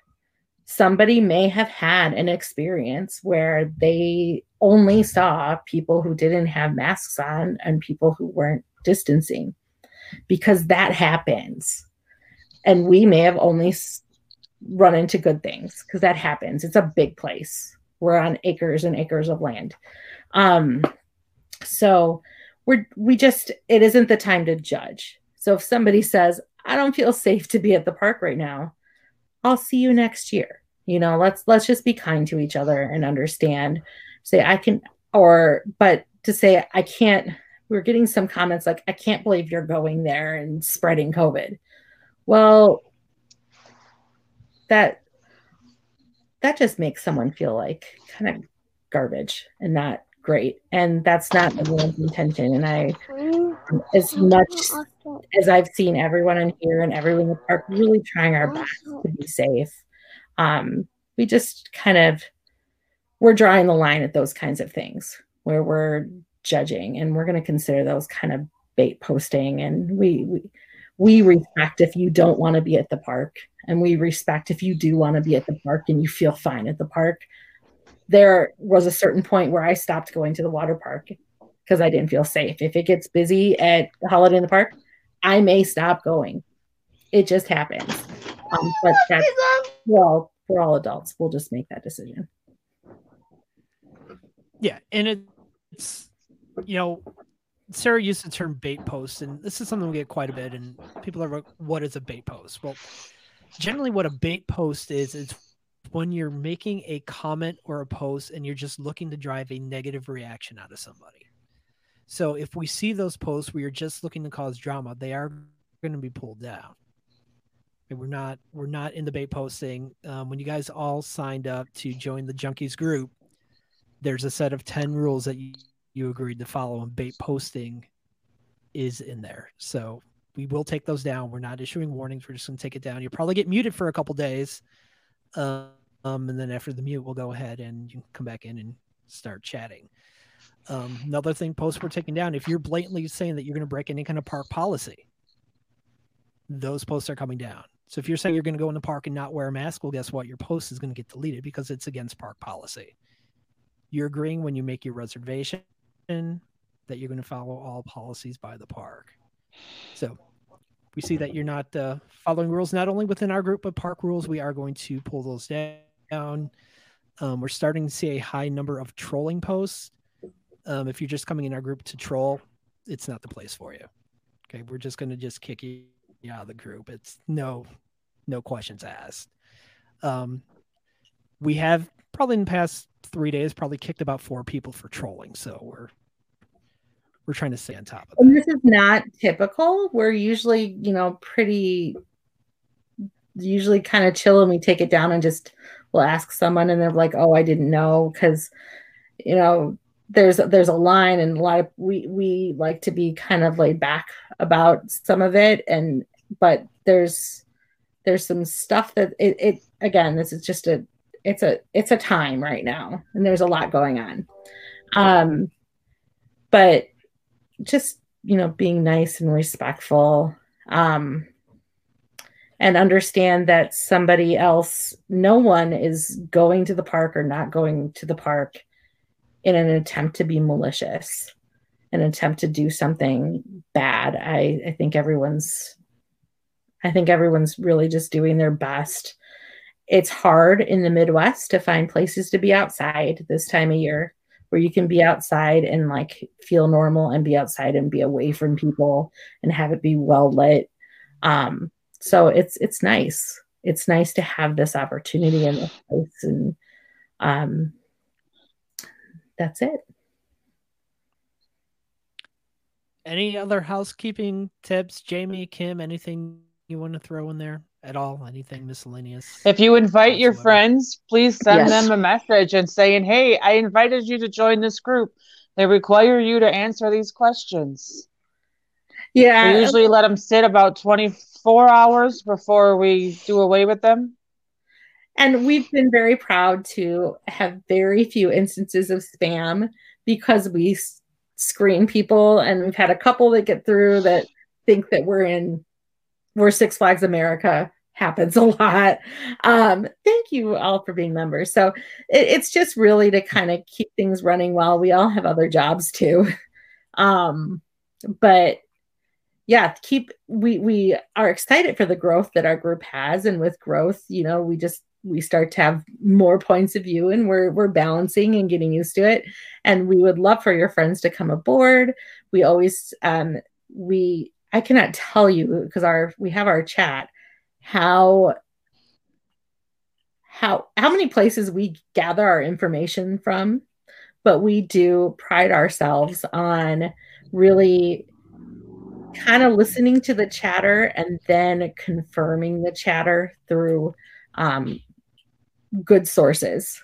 Somebody may have had an experience where they only saw people who didn't have masks on and people who weren't distancing because that happens. And we may have only run into good things because that happens. It's a big place. We're on acres and acres of land. Um so we're we just it isn't the time to judge. So if somebody says i don't feel safe to be at the park right now i'll see you next year you know let's let's just be kind to each other and understand. Say i can or but to say i can't we're getting some comments like i can't believe you're going there and spreading covid. Well that that just makes someone feel like kind of garbage and not great. And that's not everyone's intention. And i as much as i've seen everyone in here and everyone in the park really trying our best to be safe um we just kind of we're drawing the line at those kinds of things where we're judging and we're going to consider those kind of bait posting. And we we, we respect if you don't want to be at the park and we respect if you do want to be at the park and you feel fine at the park. There was a certain point where i stopped going to the water park because i didn't feel safe. If it gets busy at holiday in the park i may stop going. It just happens. Um, but that's well we're all adults we'll just make that decision Yeah, and it's you know, Sarah used the term bait post, and this is something we get quite a bit. And people are like, "What is a bait post?" Well, generally, what a bait post is is when you're making a comment or a post, and you're just looking to drive a negative reaction out of somebody. So if we see those posts where you're just looking to cause drama, they are going to be pulled down. And We're not we're not in the bait posting. Um, when you guys all signed up to join the Junkies group, there's a set of 10 rules that you, you agreed to follow and bait posting is in there. So we will take those down. We're not issuing warnings. We're just going to take it down. You'll probably get muted for a couple days um, and then after the mute we'll go ahead and you can come back in and start chatting. Um, another thing posts we're taking down if you're blatantly saying that you're going to break any kind of park policy those posts are coming down so if you're saying you're going to go in the park and not wear a mask well guess what your post is going to get deleted because it's against park policy you're agreeing when you make your reservation that you're going to follow all policies by the park. So we see that you're not uh, following rules not only within our group but park rules. We are going to pull those down. Um, we're starting to see a high number of trolling posts. Um, if you're just coming in our group to troll, it's not the place for you. Okay, we're just going to just kick you out of the group. It's no, no questions asked. Um, we have probably in the past three days probably kicked about four people for trolling. So we're we're trying to stay on top of it. and this is not typical we're usually you know pretty usually kind of chill and we take it down and just we'll ask someone and they're like oh i didn't know because you know there's there's a line and a lot of we we like to be kind of laid back about some of it and but there's there's some stuff that it, it again this is just a it's a it's a time right now and there's a lot going on. Um but just you know being nice and respectful um and understand that somebody else no one is going to the park or not going to the park in an attempt to be malicious an attempt to do something bad. I i think everyone's i think everyone's really just doing their best it's hard in the midwest to find places to be outside this time of year where you can be outside and like feel normal and be outside and be away from people and have it be well lit. Um, so it's it's nice. It's nice to have this opportunity in this place, and um, that's it. Any other housekeeping tips, Jamie, Kim? Anything you want to throw in there at all? Anything miscellaneous? If you invite your friends, please send Yes. them a message and saying, "Hey, I invited you to join this group. They require you to answer these questions." Yeah, We usually let them sit about 24 hours before we do away with them. And we've been very proud to have very few instances of spam because we screen people, and we've had a couple that get through that think that we're in we're Six Flags America happens a lot. Um, thank you all for being members. So it, it's just really to kind of keep things running well. We all have other jobs too. Um, but yeah, keep we we are excited for the growth that our group has, and with growth, you know, we just we start to have more points of view and we're we're balancing and getting used to it and we would love for your friends to come aboard we always um we i cannot tell you because our we have our chat how how how many places we gather our information from but we do pride ourselves on really kind of listening to the chatter and then confirming the chatter through um, good sources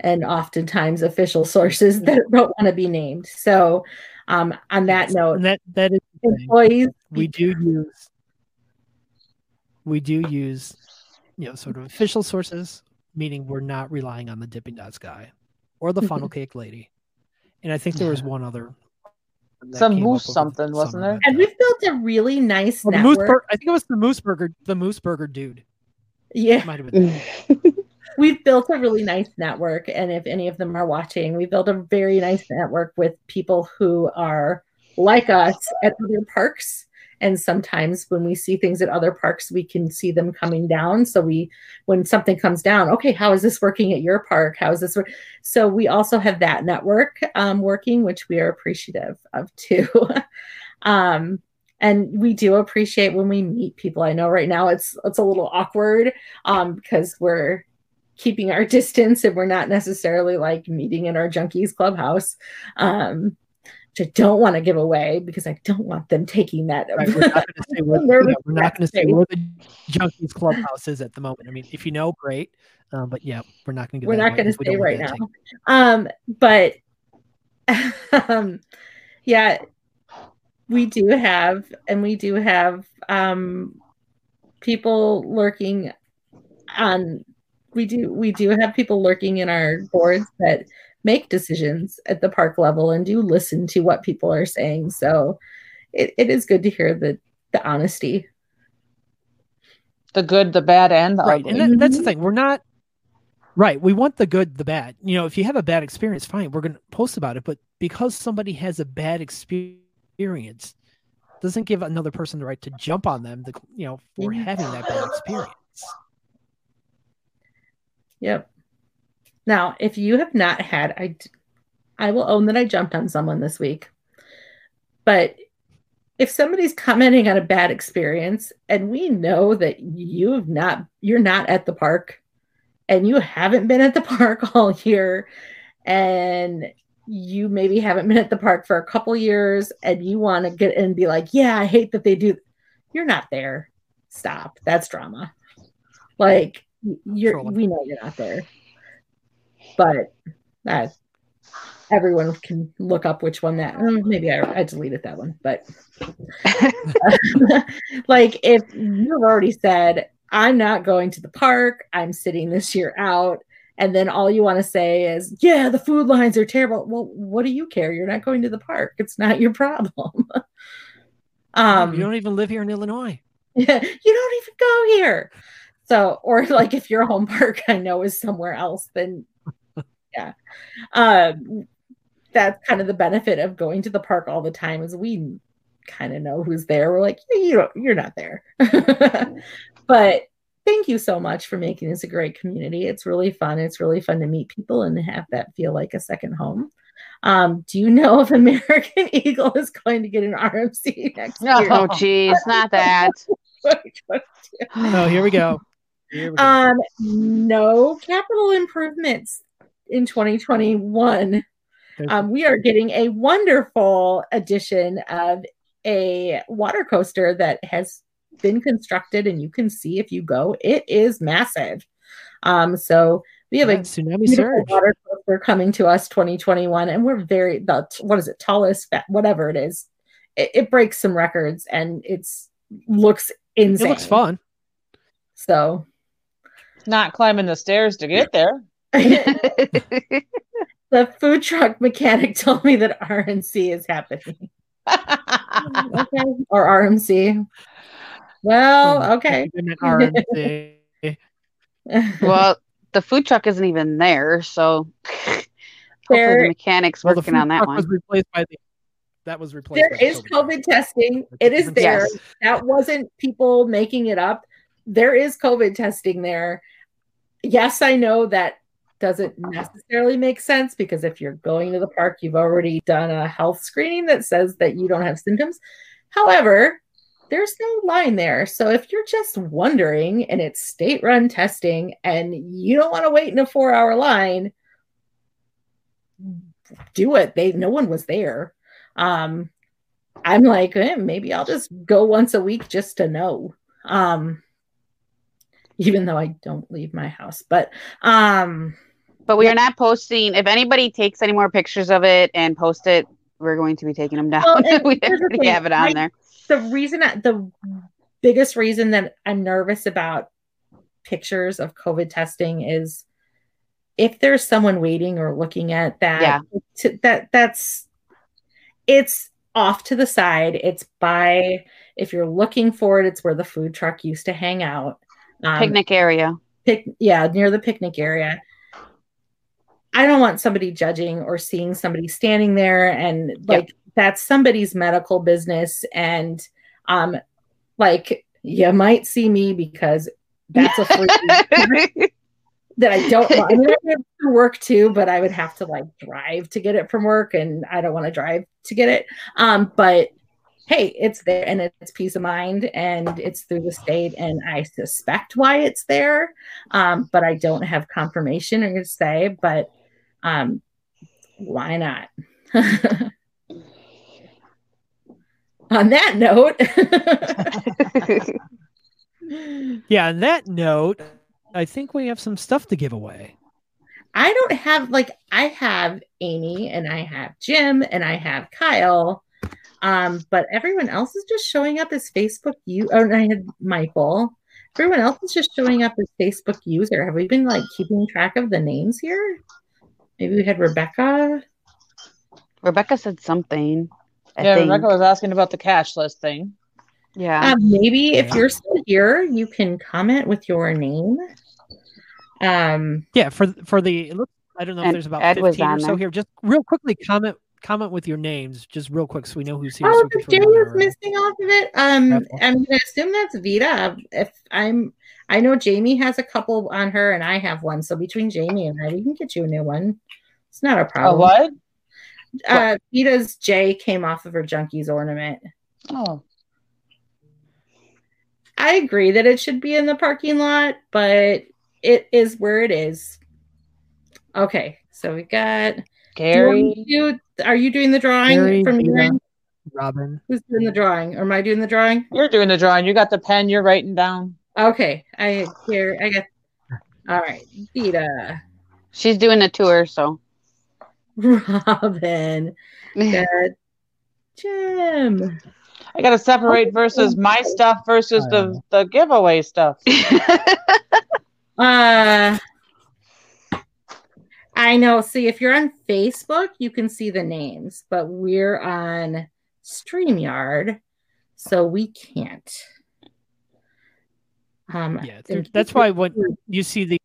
and oftentimes official sources that don't want to be named so um, on that note And that that is. Employees we do use we do use you know sort of official sources meaning we're not relying on the dipping dots guy or the funnel cake lady. And i think there was one other Some moose something, wasn't there? and we've built a really nice the moose network. Bur- i think it was the moose burger the moose burger dude. Yeah. Might have been we've built a really nice network and if any of them are watching we built a very nice network with people who are like us at other parks. And sometimes when we see things at other parks we can see them coming down. So we when something comes down okay how is this working at your park? How is this work so we also have that network um, working which we are appreciative of too. Um, and we do appreciate when we meet people. I know right now it's it's a little awkward um, because we're keeping our distance and we're not necessarily like meeting in our junkies clubhouse. Um, which I don't want to give away because I don't want them taking that. Right, we're not going to say where, yeah, we're to say where the junkies clubhouse is at the moment. I mean, if you know, great. Um, but yeah, we're not going to. we're not going to say right now. Um, but um, yeah, we do have, and we do have um, people lurking on. We do, we do have people lurking in our boards that make decisions at the park level and do listen to what people are saying. So it, it is good to hear the the honesty. The good, the bad, and the Right, ugly. and that, that's the Mhm. thing. We're not. Right, we want the good, the bad. You know, if you have a bad experience, fine, we're going to post about it. But because somebody has a bad experience, doesn't give another person the right to jump on them. The, you know, for having that bad experience. Yep. Now, if you have not had, I, I will own that I jumped on someone this week. But if somebody's commenting on a bad experience, and we know that you've not, you're not at the park, and you haven't been at the park all year, and you maybe haven't been at the park for a couple years, and you want to get and be like, yeah, I hate that they do. You're not there. Stop. That's drama. Like you're, we know you're not there but that everyone can look up which one that mm, maybe I, I deleted that one but like if you've already said i'm not going to the park i'm sitting this year out and then all you want to say is yeah the food lines are terrible well what do you care you're not going to the park it's not your problem um you don't even live here in Illinois. yeah, you don't even go here. So, or like if your home park I know is somewhere else, then yeah. Um that's kind of the benefit of going to the park all the time is we kind of know who's there. We're like, yeah, you don't, you're not there. but thank you so much for making this a great community. It's really fun. It's really fun to meet people and have that feel like a second home. Um, do you know if American Eagle is going to get an RMC next No. year? oh, geez, not that. Oh, here we go. Here we go. Um, no capital improvements in 2021. Um, we are getting a wonderful addition of a water coaster that has been constructed, and you can see if you go, it is massive. Um, so we have Yeah, a tsunami beautiful surge. water coaster coming to us 2021, and we're very the what is it tallest, fa- whatever it is. It, it breaks some records, and it's looks insane. It looks fun. So Not climbing the stairs to get there. The food truck mechanic told me that RNC is happening. Hmm. okay. Or RMC. Well, okay. Even RNC. well, the food truck isn't even there, so hopefully There- the mechanics Well, the working food on that truck one. Was replaced by the, that was replaced. there by the is. COVID testing. It is there. Yes. That wasn't people making it up. There is COVID testing there. Yes, I know that doesn't necessarily make sense because if you're going to the park, you've already done a health screening that says that you don't have symptoms. However, there's no line there. So if you're just wondering and it's state run testing and you don't want to wait in a four hour line, do it. They no one was there. Um, I'm like, eh, maybe I'll just go once a week just to know. Um, even though I don't leave my house, but um, But we are not posting. If anybody takes any more pictures of it and post it, we're going to be taking them down. Well, we already have it on right? there. the reason the biggest reason that I'm nervous about pictures of COVID testing is if there's someone waiting or looking at that, Yeah. to, that that's it's off to the side. It's by if you're looking for it, it's where the food truck used to hang out. Um, Picnic area. pic yeah near the picnic area i don't want somebody judging or seeing somebody standing there and like that's somebody's medical business and um like you might see me because that's a free that i don't i mean i have to work too but i would have to like drive to get it from work and i don't want to drive to get it. Um but hey, it's there and it's peace of mind and it's through the state and I suspect why it's there. Um, but I don't have confirmation or to say, but um, why not? On that note, Yeah, on that note, I think we have some stuff to give away. I don't have like I have Amy and I have Jim and I have Kyle. Um, but everyone else is just showing up as Facebook you oh and I had Michael. Everyone else is just showing up as Facebook user. Have we been like keeping track of the names here? Maybe we had Rebecca. Rebecca said something. I yeah, think. Rebecca was asking about the cash list thing. Yeah. Um, maybe if you're still here, you can comment with your name. Um, Yeah, for for the I don't know if there's about Ed 15 or so there. here. Just real quickly comment comment with your names, just real quick, so we know who's here. so oh, we can the throw J them in is missing off of it. Um, Careful. I'm gonna assume that's Vita. If I'm, I know Jamie has a couple on her, and I have one. So between Jamie and I, we can get you a new one. It's not a A problem. what? Uh, Vita's J came off of her junkies ornament. Oh, I agree that it should be in the parking lot, but it is where it is. Okay, so we got. you Gary. do- are you doing the drawing Gary, from your end? Robin. Who's doing the drawing? Or am I doing the drawing? You're doing the drawing. You got the pen. You're writing down. Okay, I here I got. All right, Vita, She's doing a tour, so. Robin, got Jim. I got to separate versus my stuff versus the the giveaway stuff. Uh, I know. See, if you're on Facebook, you can see the names, but we're on StreamYard, so we can't. Um, Yeah, there- that's why when you see the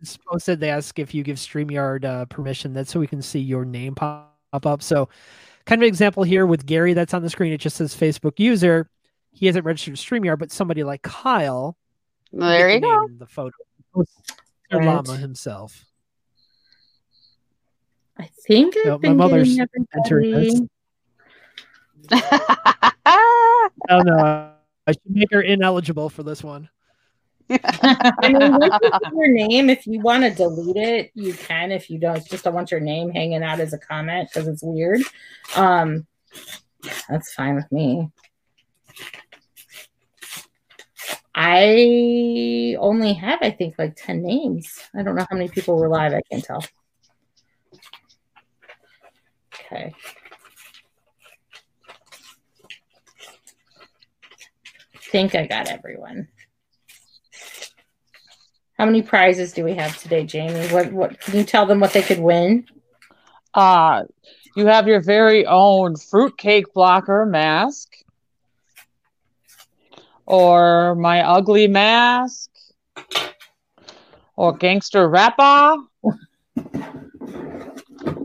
it's posted, they ask if you give StreamYard uh, permission. That's so we can see your name pop up. So, kind of an example here with Gary that's on the screen. It just says Facebook user. He hasn't registered StreamYard, but somebody like Kyle. there you get the go. The photo. Post Right. Llama himself. I think I've No, my mother's getting entered everybody. this. Oh no, I should make her ineligible for this one. I mean, once you put your name, if you want to delete it, you can. If you don't, just don't want your name hanging out as a comment because it's weird. Um, that's fine with me. I only have, I think, like 10 names. I don't know how many people were live. I can't tell. Okay. think I got everyone. How many prizes do we have today, Jamie? What what can you tell them what they could win? Uh, you have your very own fruitcake blocker mask. or my ugly mask, or gangster rapper,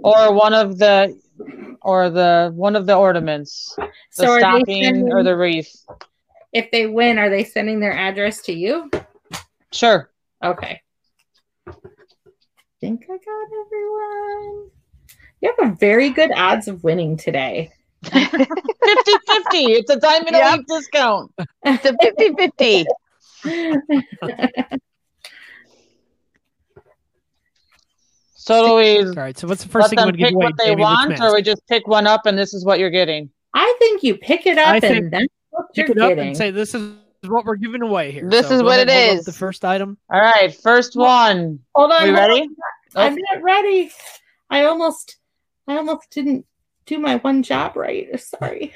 or one of the, or the one of the ornaments, the So they stocking or the wreath. If they win, are they sending their address to you? Sure. Okay. think I got everyone. You have a very good odds of winning today. 50 50. It's a diamond a week discount. It's a 50 50. So do we All right. So what's the first thing you them want to give pick away? what they Jamie? Want, or we just pick one up and this is what you're getting? I think you pick it up I and think that's what you're Pick it up getting. and say this is what we're giving away here. This So is what ahead it and hold up is. The first item. All right, first one. Hold on, We hold ready? on. I'm not ready. I almost, I almost didn't do my one job right. Sorry.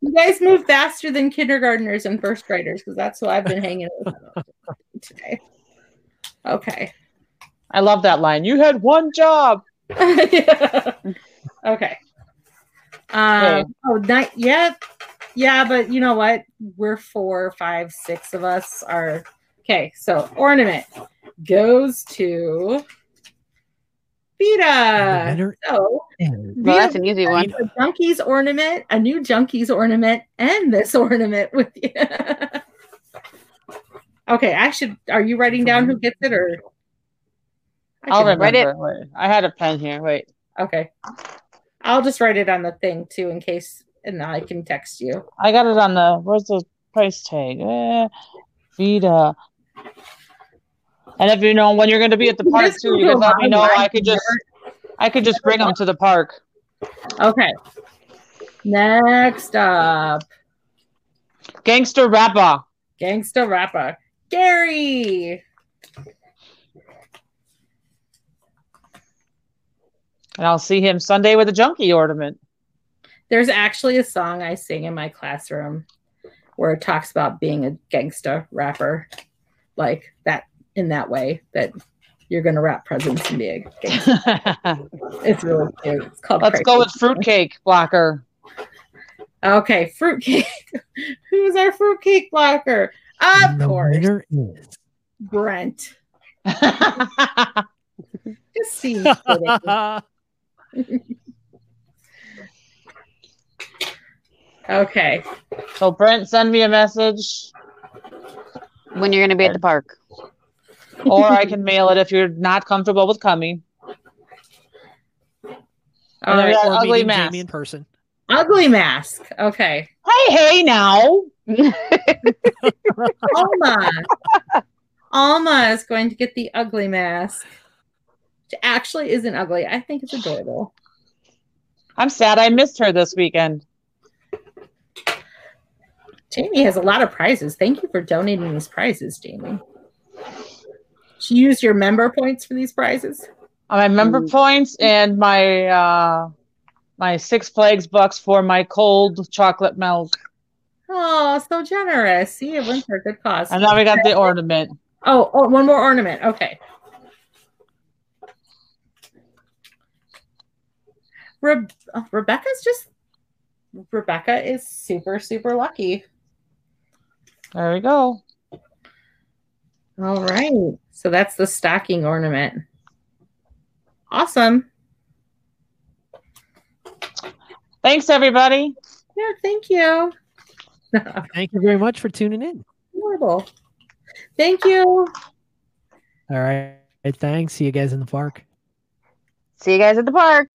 you guys move faster than kindergartners and first graders because that's who I've been hanging with today. Okay. I love that line. You had one job. okay. Um, oh, not yet. Yeah, but you know what? We're four, five, six of us are okay. So ornament goes to The Vita. So is- Well, that's an easy one. a junkies ornament, a new junkies ornament, and this ornament with you. okay, I should. Are you writing down who gets it or? I I'll write it. Wait, I had a pen here. Wait. Okay. I'll just write it on the thing too in case and I can text you. I got it on the where's the price tag? Eh, Vita. And if you know when you're going to be at the park too, you can let me know. I could just I could just bring them to the park. Okay. Next up, Gangster rapper. Gangster rapper Gary. And I'll see him Sunday with a junkie ornament. There's actually a song I sing in my classroom where it talks about being a gangsta rapper, like that in that way that you're gonna rap presents and be a gangsta. It's really cute. It's called. Let's Crazy. go with fruitcake blocker. Okay, fruitcake. Who's our fruitcake blocker? Of the course, winner is Brent. That's Just seems Okay. so Brent, send me a message, When you're going to be at the park. or I can mail it if you're not comfortable with coming. All And then we right. ugly meeting mask. Jamie in person. Ugly mask. Okay. Hey, hey, now. Alma. Alma is going to get the ugly mask. Which actually isn't ugly. I think it's adorable. I'm sad I missed her this weekend. Jamie has a lot of prizes. Thank you for donating these prizes, Jamie. She used your member points for these prizes. My member Mm. points and my uh my Six Flags bucks for my cold chocolate milk. Oh, so generous. See, it went for a good cause. And now we got the ornament. Oh, oh, one more ornament. Okay. Re- oh, Rebecca's just Rebecca is super super lucky. There we go. All right. So that's the stocking ornament. Awesome. Thanks everybody. Yeah, thank you. Thank you very much for tuning in. Horrible. Thank you. All right. Thanks. See you guys in the park. See you guys at the park.